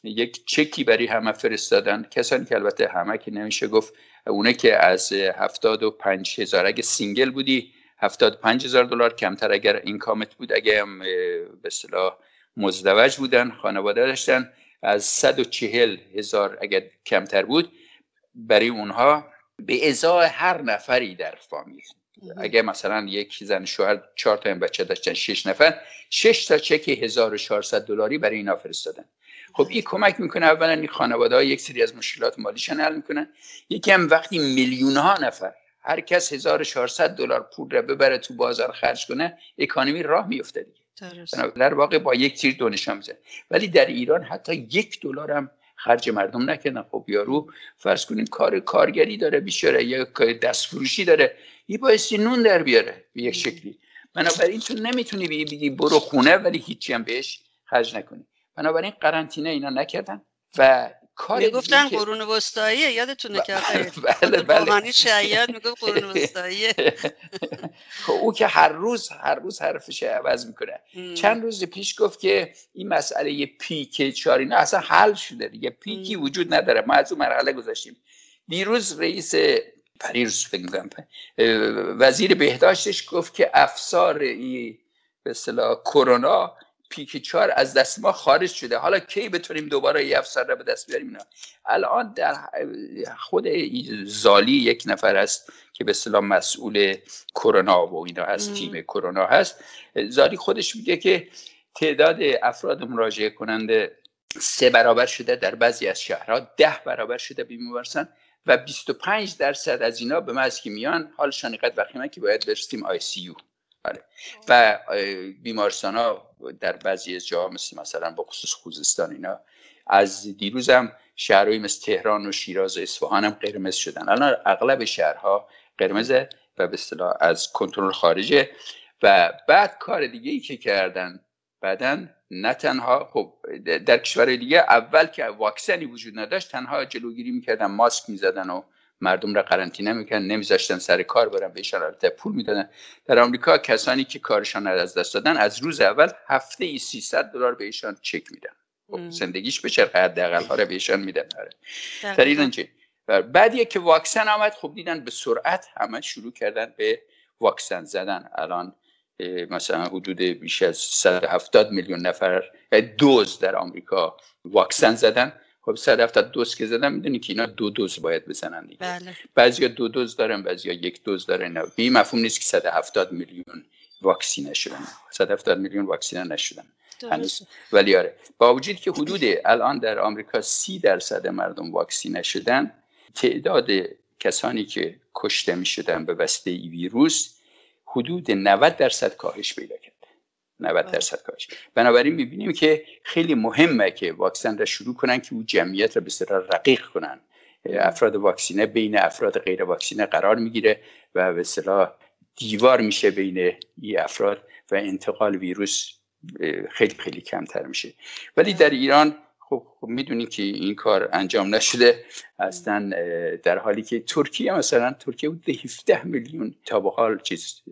یک چکی برای همه فرستادن. کسانی که البته همه که نمیشه گفت اونه که از هفتاد و پنج هزار اگه single بودی هفتاد پنج هزار دلار. کمتر اگر income ت بود اگه هم به اصطلاح مزدوج بودن خانواده داشتن از صد و چهل هزار اگر کمتر بود برای اونها به ازای هر نفری در فامیل. اگه مثلا یک زن شوهر چهار تا بچه داشتن شش نفر شش تا چک 1400 دلاری برای اینا فرستادن. خب این کمک می‌کنه اولا این خانواده ها یک سری از مشکلات مالیشان حل می‌کنن. یکی هم وقتی میلیون ها نفر هر کس 1400 دلار پول رو ببره تو بازار خرج کنه اکانومی راه میفته دیگه. در واقع با یک تیر دو نشان می‌زنه. ولی در ایران حتی یک دلار هم خرج مردم نکردن. خب یارو فرض کنین کار کارگری داره بیچاره یا دست فروشی داره یه بایستی نون در بیاره به یک شکلی. بنابراین تو نمی‌تونی بگی برو خونه ولی هیچی هم بهش خرج نکنی. بنابراین قرنطینه اینا نکردن و کار گفتن قرون وسطایی یادتونه که بله بله شاید می‌گفت قرون وسطایی خب او که هر روز هر روز حرفش عوض می‌کنه. چند روز پیش گفت که این مسئله پیک چارینا اصلا حل شده دیگه پیکی وجود نداره. ما از اون مرحله گذاشتیم. دیروز رئیس پریروز فکر می‌کنم وزیر بهداشتش گفت که افسار ای به اصطلاح کرونا پیک چار از دست ما خارج شده. حالا کی بتونیم دوباره یه افسر رو به دست بیاریم اینا؟ الان در خود زالی یک نفر است که به اصطلاح مسئول کرونا و اینا از تیم کرونا هست. زالی خودش میگه که تعداد افراد مراجعه کننده سه برابر شده در بعضی از شهرها ده برابر شده بیمارستان و 25 درصد از اینا به ما که میان. حالشان اینقدر وخیمه که باید برسیم آی سی یو. بله. و بیمارستان ها در بعضی از جاها مثل مثلا با خصوص خوزستان اینا از دیروز هم شهرهایی مثل تهران و شیراز و اصفهان هم قرمز شدن. الان اغلب شهرها قرمزه و به اصطلاح از کنترل خارجه. و بعد کار دیگه ای که کردن بعدا نه تنها خب در کشور دیگه اول که واکسنی وجود نداشت تنها جلوگیری می‌کردن ماسک می‌زدن و مردم را قرنطینه می‌کردن نمیذاشتن سر کار برن بهشان البته پول می‌دادن. در آمریکا کسانی که کارشان از دست دادن از روز اول هفته ای 300 دلار بهشان چک میدن. خب زندگیش بشه حداقل ها رو بهشان میدن. آره. در ایران چه بعد که واکسن آمد خب دیدن به سرعت همه شروع کردن به واکسن زدن. الان مثلا حدود بیش از 170 میلیون نفر دوز در آمریکا واکسن زدن. خب 170 دوز که زدن می‌دونی که اینا دو دوز باید بزنن دیگه. بله. بعضیا دو دوز دارن بعضیا یک دوز دارن. این مفهوم نیست که 170 میلیون واکسینه شدن 170 میلیون واکسینه نشدن. ولی آره. با وجود که حدود الان در آمریکا 30 درصد مردم واکسینه شدن تعداد کسانی که کشته می شدن به وسیله ای ویروس حدود 90 درصد کاهش پیدا کرد. 90 درصد کاهش بنابراین می‌بینیم که خیلی مهمه که واکسن را شروع کنن که او جمعیت را به صورت رقیق کنن. افراد واکسینه بین افراد غیر واکسینه قرار می‌گیره و به اصطلاح دیوار میشه بین این افراد و انتقال ویروس خیلی خیلی کمتر میشه. ولی در ایران خب, خب می‌دونید که این کار انجام نشده. اصلا در حالی که ترکیه مثلا ترکیه بود 17 میلیون تا به حال چیز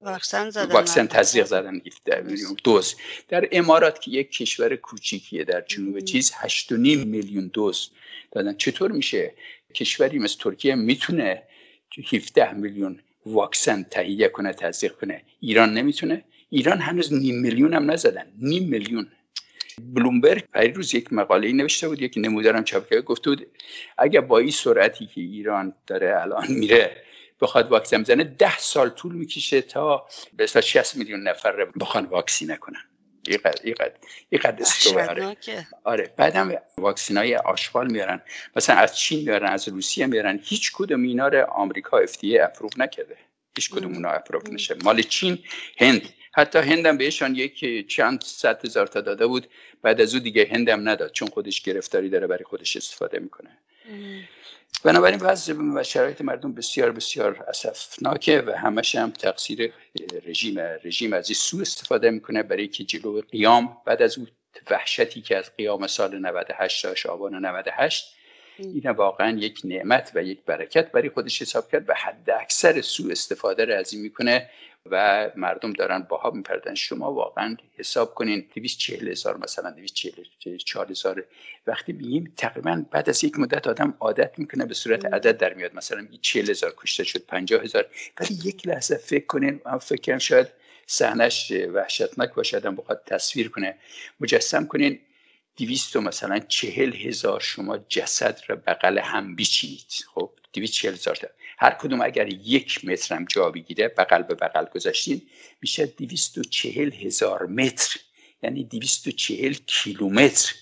واکسن زدن واکسن تزریق زدن 17 میلیون دوز. در امارات که یک کشور کوچیکیه در جنوب چیز 8.5 میلیون دوز دادن. چطور میشه کشوری مثل ترکیه می‌تونه 17 میلیون واکسن تهیه کنه تزریق کنه؟ ایران نمی‌تونه. ایران هنوز نیم میلیون هم نزدن. نیم میلیون. بلومبرگ روز یک مقاله نوشته بود یکی نمودارم چاپ کرده گفته بود اگر با این سرعتی که ایران داره الان میره بخواد واکسن بزنه ده سال طول می‌کشه تا به 60 میلیون نفر رو بخوان واکسینه کنن. اینقدر آره. آره بعدم واکسین های آشغال میارن. مثلا از چین میارن از روسیه میارن. هیچ کدوم اینا رو آمریکا افتیه اپروف نکرده. هیچ کدوم اونا اپروف نشه. مال چین هند. حتی هندم بهشان یک چند صد هزار تا داده بود. بعد از او دیگه هندم نداد چون خودش گرفتاری داره برای خودش استفاده می‌کنه. بنابراین وضع و شرایط مردم بسیار بسیار اسفناکه و همش هم تقصیر رژیم رژیم از این سو استفاده می‌کنه برای که جلو قیام بعد از اون وحشتی که از قیام سال 98 تا شعبان 98 این واقعا یک نعمت و یک برکت برای خودش حساب کرد و حد اکثر سو استفاده را از این می‌کنه و مردم دارن باها میپردن شما واقعا حساب کنین 240 هزار مثلا 244 هزار. وقتی بگیم تقریبا بعد از یک مدت آدم عادت می‌کنه به صورت عدد در میاد. مثلا میگه 40 هزار کشته شد 50 هزار. ولی یک لحظه فکر کنین من فکر کنم شاید صحنش وحشتناک باشه آدم بخواد تصویر کنه. مجسم کنین دویست مثلا چهل هزار شما جسد را بغل هم بیچینید. خب دویست چهل هزار هر کدوم اگر یک متر هم جا بگیره بغل به بغل گذاشتین میشه دویست و چهل هزار متر. یعنی دویست و چهل کیلومتر.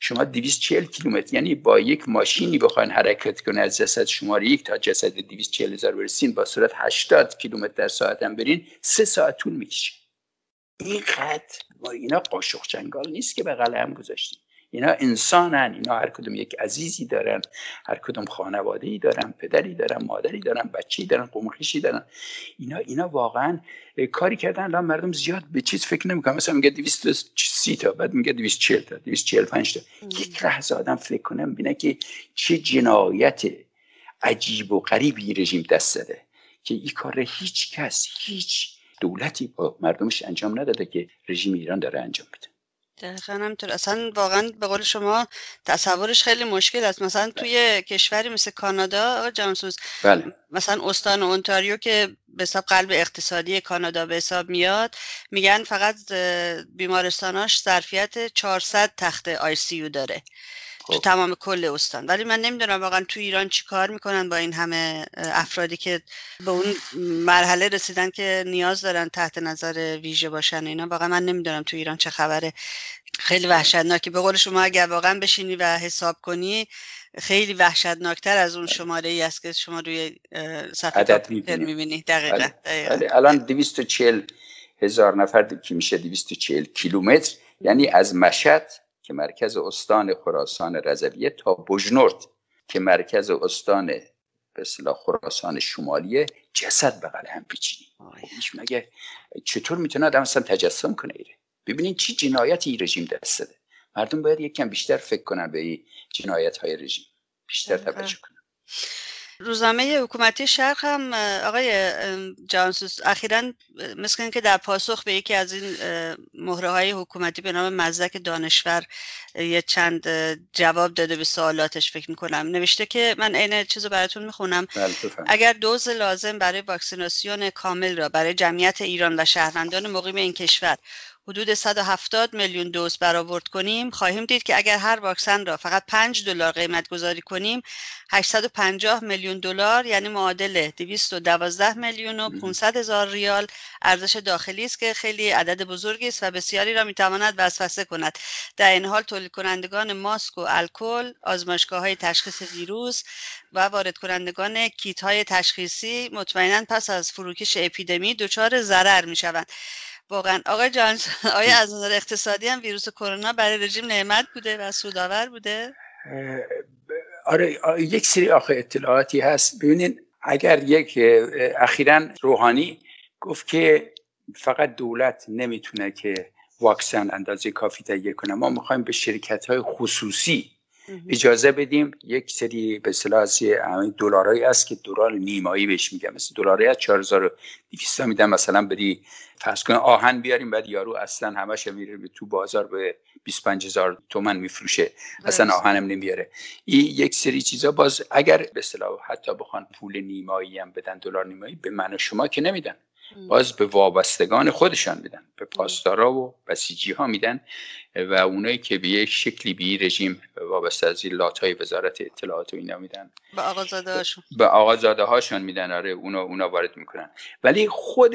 شما چهل کیلومتر یعنی با یک ماشینی بخواین حرکت کنه از جسد شماره یک تا جسد چهل هزار برسین با صورت 80 کیلومتر در ساعت هم برین سه ساعت طول می‌کشه. اینقدر و اینا قاشق چنگال نیست که بغل هم گذاشتیم. اینا انسانن اینا هر کدوم یک عزیزی دارن هر کدوم خانواده ای دارن پدری دارن مادری دارن بچی دارن قومخیشی دارن. اینا اینا واقعا کاری کردن الان مردم زیاد به چیز فکر نمی‌کنن. مثلا میگه 230 تا بعد میگه 240 تا 245 تا. یک لحظه آدم فکر کنه ببینه که چه جنایت عجیب و غریبی رژیم دست زده که این کار هیچ کس هیچ دولتی با مردمش انجام نداده که رژیم ایران داره انجام میده دقیقا همینطور اصلا واقعا به قول شما تصورش خیلی مشکل است مثلا بله. توی کشوری مثل کانادا جانسوز بله. مثلا استان اونتاریو که به حساب قلب اقتصادی کانادا به حساب میاد میگن فقط بیمارستاناش ظرفیت 400 تخت آی سی داره تو خب. تمام کل استان. ولی من نمی‌دونم واقعا تو ایران چی کار می‌کنن با این همه افرادی که به اون مرحله رسیدن که نیاز دارن تحت نظر ویژه باشن اینا. واقعا من نمی‌دونم تو ایران چه خبره. خیلی وحشتناکه. به قول شما اگر واقعا بشینی و حساب کنی خیلی وحشتناکتر از اون شماره ای است که شما روی صفحه می‌بینی. دقیقا. دقیقا. الان 240 هزار نفر که میشه 240 کیلومتر یعنی از مشهد که مرکز استان خراسان رضویه تا بجنورد که مرکز استان به اصطلاح خراسان شمالیه جسد بغل هم پیچیدی. خب مگه چطور می‌تونه آدم اصلا تجسم کنه ایره؟ ببینین چی جنایتی این رژیم دست داده. مردم باید یک کم بیشتر فکر کنن به این جنایت های رژیم. بیشتر توجه کنن. روزنامه حکومتی شرق هم آقای جانسوس اخیرا مثل که در پاسخ به یکی از این مهره های حکومتی به نام مزدک دانشور یه چند جواب داده به سوالاتش فکر می‌کنم. نوشته که من عین چیزو براتون می‌خونم. بله، اگر دوز لازم برای واکسیناسیون کامل را برای جمعیت ایران و شهروندان مقیم این کشور حدود 170 میلیون دوز برآورد کنیم. خواهیم دید که اگر هر واکسن را فقط 5 دلار قیمت گذاری کنیم 850 میلیون دلار یعنی معادل 212 میلیون و 500 هزار ریال ارزش داخلی است که خیلی عدد بزرگی است و بسیاری را می‌تواند وسوسه کند. در این حال تولید کنندگان ماسک و الکل آزمایشگاه های تشخیص ویروس و وارد کنندگان کیت های تشخیصی مطمئنا پس از فروکش اپیدمی دچار ضرر می شوند واقعا. آقای جانس آیا از نظر اقتصادی هم ویروس کرونا برای رژیم نعمت بوده و سودآور بوده؟ آره یک سری آخه اطلاعاتی هست. ببینید اگر یک اخیرا روحانی گفت که فقط دولت نمی‌تونه که واکسن اندازه کافی تهیه کنه ما می‌خوایم به شرکت های خصوصی اجازه بدیم یک سری به اصطلاح دلارایی است که دلار نیمایی بهش میگم. مثل دلاری از 4200 میدن مثلا بری فرض کن آهن بیاریم بعد یارو اصلا همش میره تو بازار به 25000 تومن میفروشه. اصلا آهنم نمیاره این یک سری چیزا باز اگر به اصطلاح حتی بخوان پول نیمایی هم بدن دلار نیمایی به من و شما که نمیدن. باز به وابستگان خودشان میدن به پاسدارا و بسیجی ها میدن و اونایی که به یک شکلی به رژیم وابسته از این لاتای وزارت اطلاعات و اینا میدن. به آقازاده هاشون به آقازاده هاشون میدن آره اونا, اونا وارد می‌کنن. ولی خود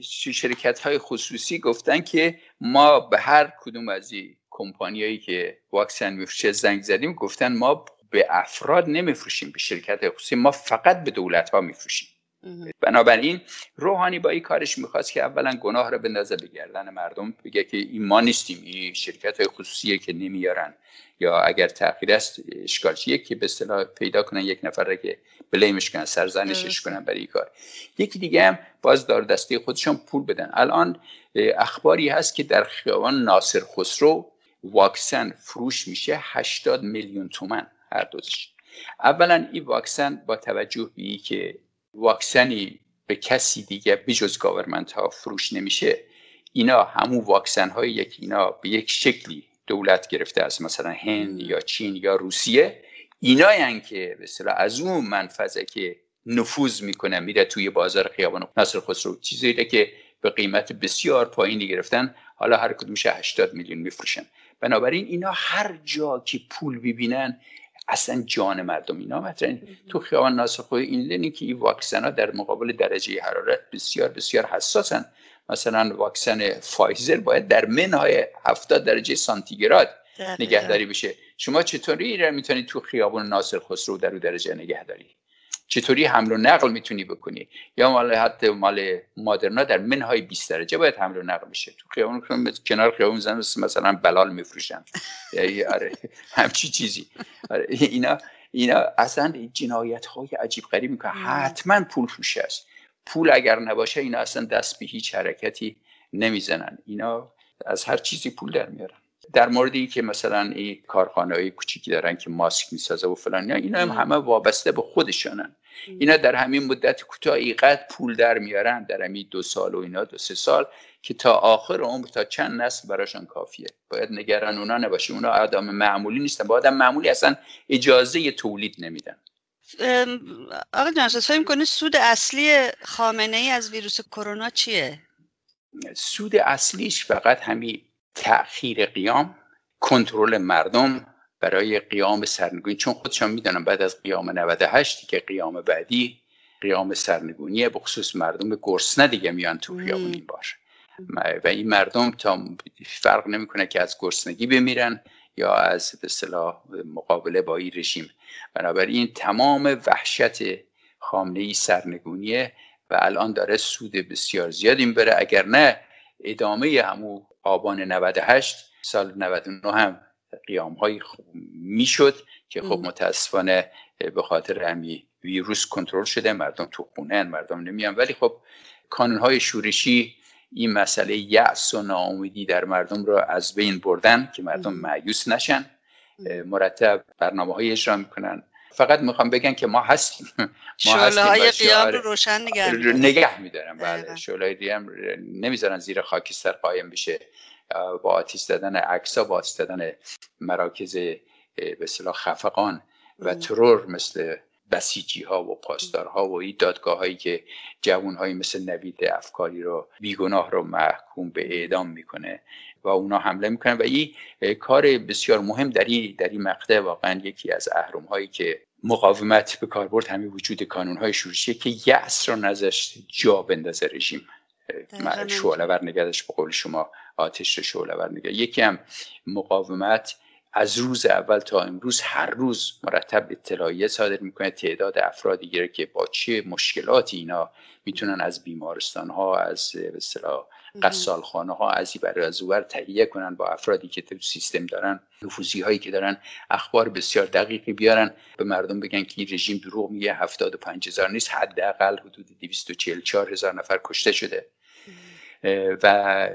شرکت های خصوصی گفتن که ما به هر کدوم از این کمپانیایی که واکسن میفروشه زنگ زدیم گفتن ما به افراد نمیفروشیم به شرکت خصوصی ما فقط به دولت ها میفروشیم. بنابراین روحانی با این کارش می‌خواست که اولا گناه رو بندازه به گردن مردم بگه که این ما نیستیم این شرکت های خصوصیه که نمیارن. یا اگر تاخیر است اشکال چیه که به اصطلاح پیدا کنن یک نفر که بلیمش کنن سرزنشش کنن برای این کار. یکی دیگه هم باز دار دسته خودشون پول بدن. الان اخباری هست که در خیابان ناصر خسرو واکسن فروش میشه 80 میلیون تومن هر دوزش. اولا این واکسن با توجه به که واکسنی به کسی دیگه بجز گاورمنت ها فروش نمیشه. اینا همون واکسن های یک اینا به یک شکلی دولت گرفته از مثلا هند یا چین یا روسیه. اینا که به از اون منفذه که نفوذ می‌کنه میره توی بازار خیابان نصر خسرو. چیزی که به قیمت بسیار پایینی گرفتن. حالا هر کدومش 80 میلیون میفروشن. بنابراین اینا هر جا که پول ببینن اصلا جان مردم اینا مطرح تو خیابان خود این لینی که این واکسن ها در مقابل درجه حرارت بسیار بسیار حساسن. مثلا واکسن فایزر باید در منهای 70 درجه سانتیگراد نگهداری بشه. شما چطوری می‌تونید تو خیابان ناصر خسرو در درجه نگهداری؟ چطوری حمل و نقل می‌تونی بکنی؟ یا مال حتی مال مادرنا در منهای 20 درجه باید حمل و نقل بشه. تو خیابون کنار خیابون زن مثلا بلال میفروشن. آره. همچی چیزی. آره اینا اینا اصلا جنایت های عجیب غریب می‌کنه حتما پول توش است. پول اگر نباشه اینا اصلا دست به هیچ حرکتی نمی‌زنن. اینا از هر چیزی پول در میارن. در موردی که مثلا این کارخانه های کوچیکی دارن که ماسک می‌سازه و فلان اینا هم همه وابسته به خودشانن. اینا در همین مدت کوتاهی قد پول در میارن در همین دو سال و اینا دو سه سال که تا آخر عمر تا چند نسل براشون کافیه. باید نگران اونا نباشه اونا آدم معمولی نیستن. با آدم معمولی اصلا اجازه تولید نمیدن. آقا جانسوس فهم کنید سود اصلی خامنه ای از ویروس کرونا چیه؟ سود اصلیش فقط همین تأخیر قیام کنترل مردم برای قیام سرنگونی. چون خودشان می‌دانم بعد از قیام 98 که قیام بعدی قیام سرنگونی به خصوص مردم گرسنه دیگه میان تو خیابون این باشه و این مردم تا فرق نمی‌کنه که از گرسنگی بمیرن یا از به صلاح مقابله با این رژیم. بنابراین تمام وحشت خامنه ای سرنگونیه و الان داره سود بسیار زیاد این بره اگر نه ادامه همو آبان 98 سال 99 هم قیام های می‌شد که خب متاسفانه به خاطر همین ویروس کنترل شده. مردم تو خونه مردم نمیان. ولی خب کانون های شورشی این مسئله یأس و ناامیدی در مردم رو از بین بردن که مردم معیوس نشن. مرتب برنامه های اجرا می‌کنن. فقط می‌خوام بگن که ما هستیم. ما هستیم های قیام رو روشن نگه نگه میدارن بله شعله قیام نمی‌ذارن زیر خاکستر قایم بشه. با آتیش دادن عکس با آتیش دادن مراکز به خفقان و ترور مثل بسیجی ها و پاسدارها و این دادگاه هایی که جوان هایی مثل نوید افکاری رو بیگناه رو محکوم به اعدام می‌کنه و اونا حمله می‌کنن و این کار بسیار مهم در این در این مقطع واقعا یکی از اهرم هایی که مقاومت به کاربرد همین وجود کانون های شورشیه که یأس رو نذاشت جا بندازه رژیم. شعله ور نگردش به قول شما آتش رو شعله ور نگرد یکی هم مقاومت از روز اول تا امروز هر روز مرتب اطلاعیه صادر می‌کنه تعداد افرادی گره که با چه مشکلاتی اینا می‌تونن از بیمارستان ها از اصطلاح قصال خانه ها از این برای از تهیه کنن با افرادی که تو سیستم دارن نفوذی هایی که دارن اخبار بسیار دقیقی بیارن. به مردم بگن که این رژیم دروغ میگه 75 هزار نیست حداقل حدود 244 هزار نفر کشته شده. و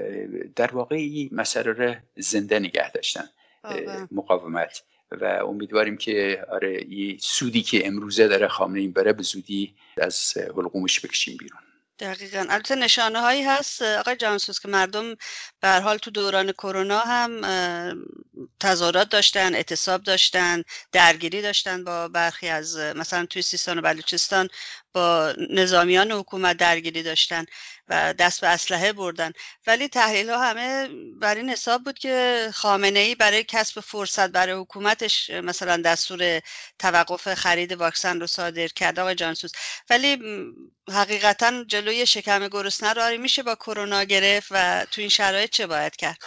در واقع این مسئله رو زنده نگه داشتن. مقاومت. و امیدواریم که آره این سودی که امروزه داره خامنه این بره به زودی از حلقومش بکشیم بیرون. دقیقا. البته نشانه هایی هست آقای جانسوس که مردم به حال تو دوران کرونا هم تظاهرات داشتن اعتصاب داشتن درگیری داشتن با برخی از مثلا توی سیستان و بلوچستان با نظامیان حکومت درگیری داشتن و دست به اسلحه بردن. ولی تحلیل ها همه بر این حساب بود که خامنه ای برای کسب فرصت برای حکومتش مثلا دستور توقف خرید واکسن رو صادر کرد آقای جانسوس ولی حقیقتا جلوی شکم گرسنه رو آره میشه با کرونا گرفت و تو این شرایط چه باید کرد؟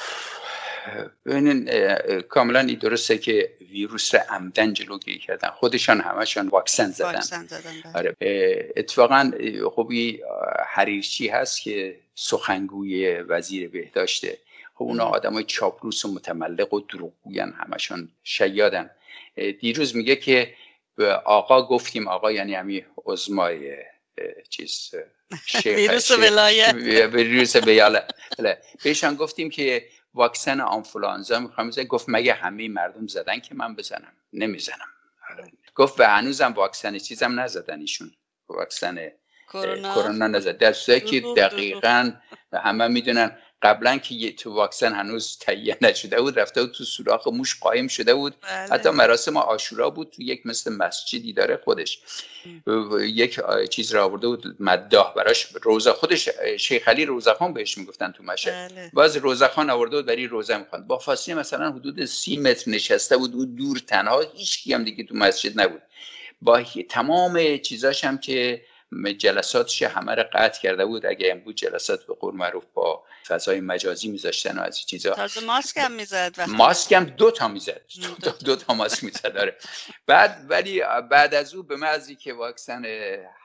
ببینین کاملا این درسته که ویروس رو عمدن جلوگیری کردن. خودشان همشان واکسن زدن, واکسن زدن بله. آره. اتفاقا خوبی حریرچی هست که سخنگوی وزیر بهداشته. خب اونا آدم های چاپلوس و متملق و دروغگوین همشان شیادن. دیروز میگه که آقا گفتیم آقا یعنی همی ازمای چیز ویروس ولایت. ویروس بله. بهشان گفتیم که واکسن آنفولانزا می‌خوام. گفت مگه همه مردم زدن که من بزنم؟ نمی‌زنم. گفت و هنوزم واکسن چیزم نزدن ایشون. واکسن کرونا. نزد. در که دقیقا همه می‌دونن. قبلا که تو واکسن هنوز تهیه نشده بود رفته بود تو سوراخ موش قایم شده بود. بله. حتی مراسم آشورا بود تو یک مثل مسجدی داره خودش. یک چیز را آورده بود مداح براش. روزه خودش شیخ علی روزخان بهش می‌گفتن تو مشه بله. باز روزخان آورده بود برای روزه می‌خواند با فاصله مثلا حدود سی متر نشسته بود و دور تنها هیچ هم دیگه تو مسجد نبود. با تمام چیزاش هم که جلساتش همه رو قطع کرده بود. اگه این بود جلسات به قول معروف با فضای مجازی میذاشتن و از چیزا. تازه ماسک هم می‌زد ماسک هم دو تا می‌زد. دو, دو تا ماسک می‌زد داره بعد ولی بعد از او به مزی که واکسن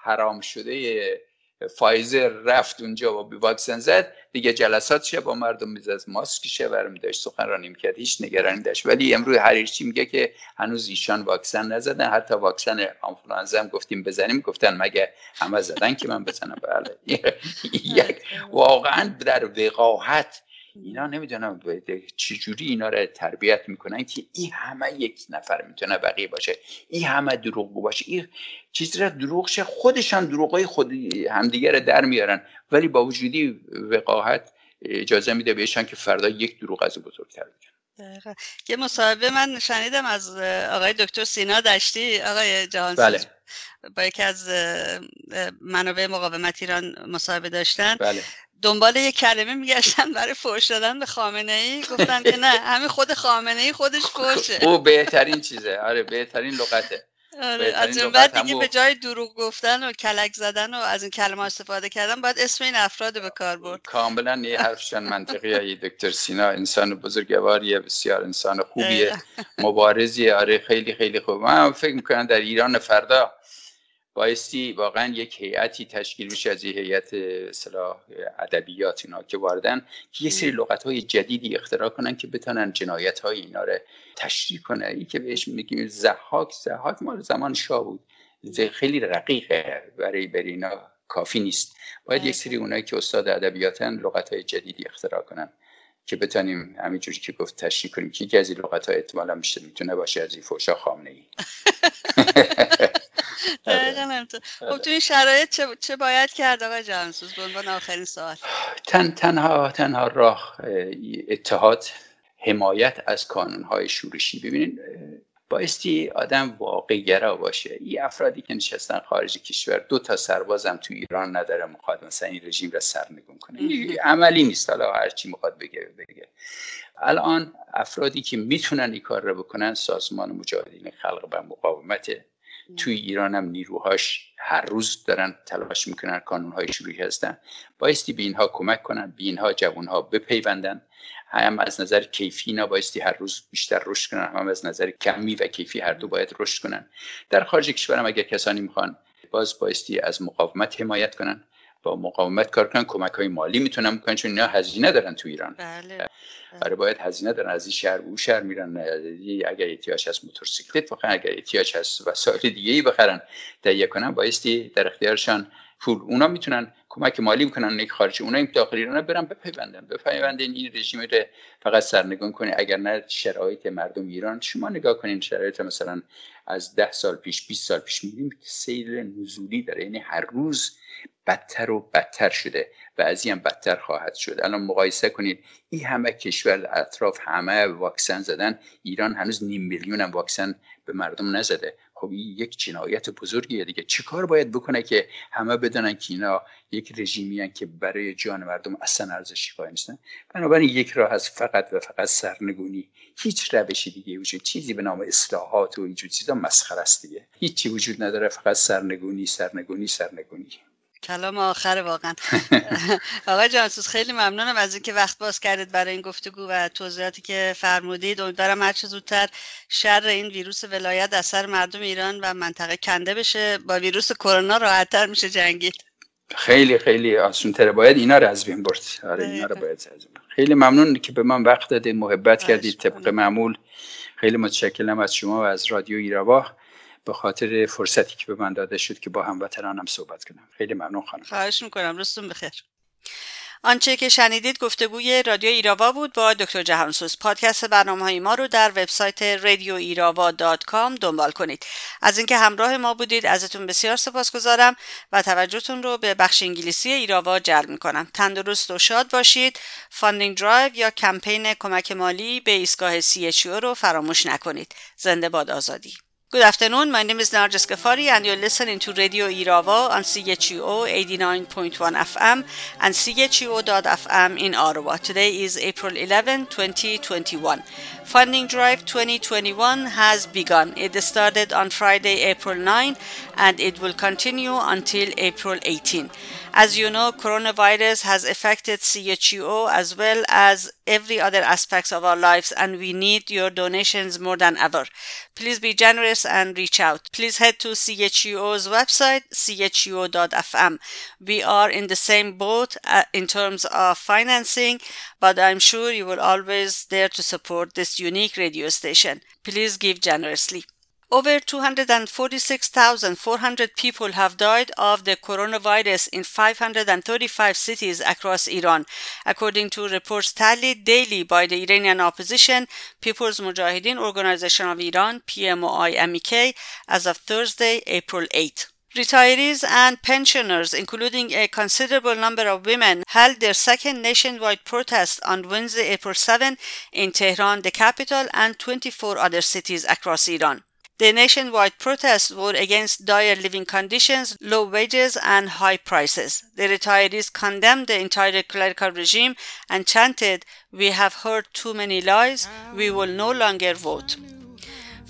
حرام شده فایزر رفت اونجا و واکسن زد دیگه جلسات شه با مردم می‌زد ماسک شه برمی داشت سخنرانی می‌کرد هیچ نگرانی داشت. ولی امروز هریچی میگه که هنوز ایشان واکسن نزدن. حتی واکسن آنفولانزا هم گفتیم بزنیم گفتن مگه همه زدن که من بزنم؟ بله. واقعا در وقاحت اینا نمی‌دونم چجوری اینا رو تربیت می‌کنن که این همه یک نفر می‌تونه بقیه باشه. این همه دروغ باشه. این چیزی را دروغ شه. خودشان دروغای خود همدیگه رو در میارن. ولی با وجودی وقاحت اجازه میده بهشان که فردا یک دروغ از بزرگتر بگن. یه مصاحبه من شنیدم از آقای دکتر سینا دشتی. آقای جهان بله. با یکی از منابع مقاومت ایران مصاحبه داشتن. بله. دنبال یه کلمه میگشتن برای فوش دادن به خامنه ای گفتن که نه همین خود خامنه ای خودش فوشه. او بهترین چیزه. آره بهترین لغته. آره از این بعد دیگه به جای دروغ گفتن و کلک زدن و از این کلمه استفاده کردن باید اسم این افراد به کار برد. کاملا یه حرفشان منطقیه دکتر سینا انسان بزرگواریه بسیار انسان خوبیه مبارزیه. آره خیلی خیلی خوب. من فکر می‌کنم در ایران فردا بایستی واقعا یک هیئتی تشکیل میشه از این هیئت اصطلاح ادبیات اینا که واردن که یه سری لغت های جدیدی اختراع کنن که بتونن جنایت های اینا رو تشریح کنه ای که بهش میگیم زحاک زحاک مال زمان شاه بود. خیلی رقیقه برای بر اینا کافی نیست. باید یک سری اونایی که استاد ادبیاتن لغت های جدیدی اختراع کنن که بتونیم همینجوری که گفت تشریح کنیم که یکی از این لغت ها احتمالا میشه می‌تونه باشه از این فوشا خامنه ای خب تو این شرایط چه, چه باید کرد آقای جهانسوز به عنوان آخرین سوال. تن تنها تنها راه اتحاد حمایت از های شورشی. ببینید بایستی آدم واقعگرا باشه. این افرادی که نشستن خارج کشور دو تا سربازم تو ایران نداره مخواد مثلا این رژیم را سرنگون کنه. عملی نیست. حالا هرچی می‌خواد بگه بگه. الان افرادی که می‌تونن این کار رو بکنن سازمان مجاهدین خلق و مقاومت توی ایران هم نیروهاش هر روز دارن تلاش می‌کنن کانونهای شروعی هستن. بایستی به اینها کمک کنن به اینها جوانها بپیوندن. هم از نظر کیفی اینا بایستی هر روز بیشتر رشد کنن هم از نظر کمی و کیفی هر دو باید رشد کنن. در خارج کشور هم اگر کسانی می‌خوان باز بایستی از مقاومت حمایت کنن. با مقاومت کار کنن کمک های مالی می‌تونن بکنن چون اینا هزینه دارن تو ایران بله. برای باید هزینه دارن از این شهر اون شهر میرن اگر احتیاج هست موتورسیکلت بخرن اگر احتیاج هست وسایل دیگه ای بخرن تهیه کنن بایستی در اختیارشان پول. اونا می‌تونن کمک مالی می‌کنن یک خارجی. اونا این داخل ایران برن بپیوندن. بپیوندن این رژیم رو فقط سرنگون کنه اگر نه شرایط مردم ایران. شما نگاه کنین شرایط مثلا از ده سال پیش 20 سال پیش می‌بینیم سیل نزولی داره. یعنی هر روز بدتر و بدتر شده و از این بدتر خواهد شد. الان مقایسه کنید این همه کشور اطراف همه واکسن زدن. ایران هنوز نیم میلیون هم واکسن به مردم نزده. خب این یک جنایت بزرگیه دیگه. چه کار باید بکنه که همه بدونن که اینا یک رژیمی که برای جان مردم اصلا ارزشی قائل نیستن؟ بنابراین یک راه از فقط و فقط سرنگونی. هیچ روشی دیگه وجود چیزی به نام اصلاحات و اینجور چیزا مسخره است دیگه. هیچی وجود نداره فقط سرنگونی سرنگونی سرنگونی. کلام آخر واقعا. آقای جانسوس خیلی ممنونم از اینکه وقت باز کردید برای این گفتگو و توضیحاتی که فرمودید. امیدوارم هر چه زودتر شر این ویروس ولایت از سر مردم ایران و منطقه کنده بشه. با ویروس کرونا راحتتر میشه جنگید. خیلی خیلی تره. باید اینا رو از بین برد. آره اینا رو باید از خیلی ممنون که به من وقت دادید محبت کردید طبق معمول. خیلی متشکرم از شما و از رادیو ایراوا به خاطر فرصتی که به من داده شد که با هموطنانم صحبت کنم. خیلی ممنون خانم. خواهش می‌کنم. روزتون بخیر. آنچه که شنیدید گفتگوی رادیو ایراوا بود با دکتر جهانسوز. پادکست برنامه های ما رو در وبسایت رادیو ایراوا دنبال کنید. از اینکه همراه ما بودید ازتون بسیار سپاسگزارم و توجهتون رو به بخش انگلیسی ایراوا جلب می‌کنم. تندرست و شاد باشید. فاندینگ درایو یا کمپین کمک مالی به ایستگاه CHO رو فراموش نکنید. زنده باد آزادی. Good afternoon. My name is Narjas Ghaffari, and you're listening to Radio Irava on CHUO 89.1 FM and CHUO.FM in Ottawa. Today is April 11, 2021. Funding Drive 2021 has begun. It started on Friday, April 9, and it will continue until April 18. As you know, coronavirus has affected CHUO as well as every other aspects of our lives, and we need your donations more than ever. Please be generous and reach out. Please head to CHUO's website, chuo.fm. We are in the same boat uh, in terms of financing, but I'm sure you will always there to support this unique radio station. Please give generously. Over 246,400 people have died of the coronavirus in 535 cities across Iran, according to reports tallied daily by the Iranian opposition, People's Mujahideen Organization of Iran, PMOI-MEK, as of Thursday, April 8. Retirees and pensioners, including a considerable number of women, held their second nationwide protest on Wednesday, April 7 in Tehran, the capital, and 24 other cities across Iran. The nationwide protests were against dire living conditions, low wages, and high prices. The retirees condemned the entire clerical regime and chanted, We have heard too many lies, we will no longer vote.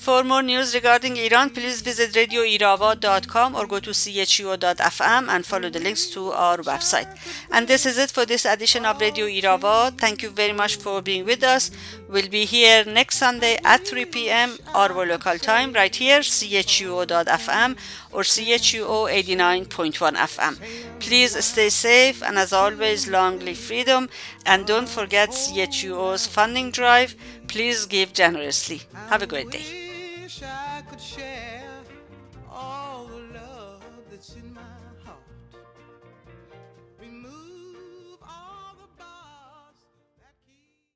For more news regarding Iran, please visit radioirava.com or go to chuo.fm and follow the links to our website. And this is it for this edition of Radio Irava. Thank you very much for being with us. We'll be here next Sunday at 3 p.m. our local time right here, chuo.fm or chuo 89.1 FM. Please stay safe and as always, long live freedom. And don't forget CHUO's funding drive. Please give generously. Have a great day shine.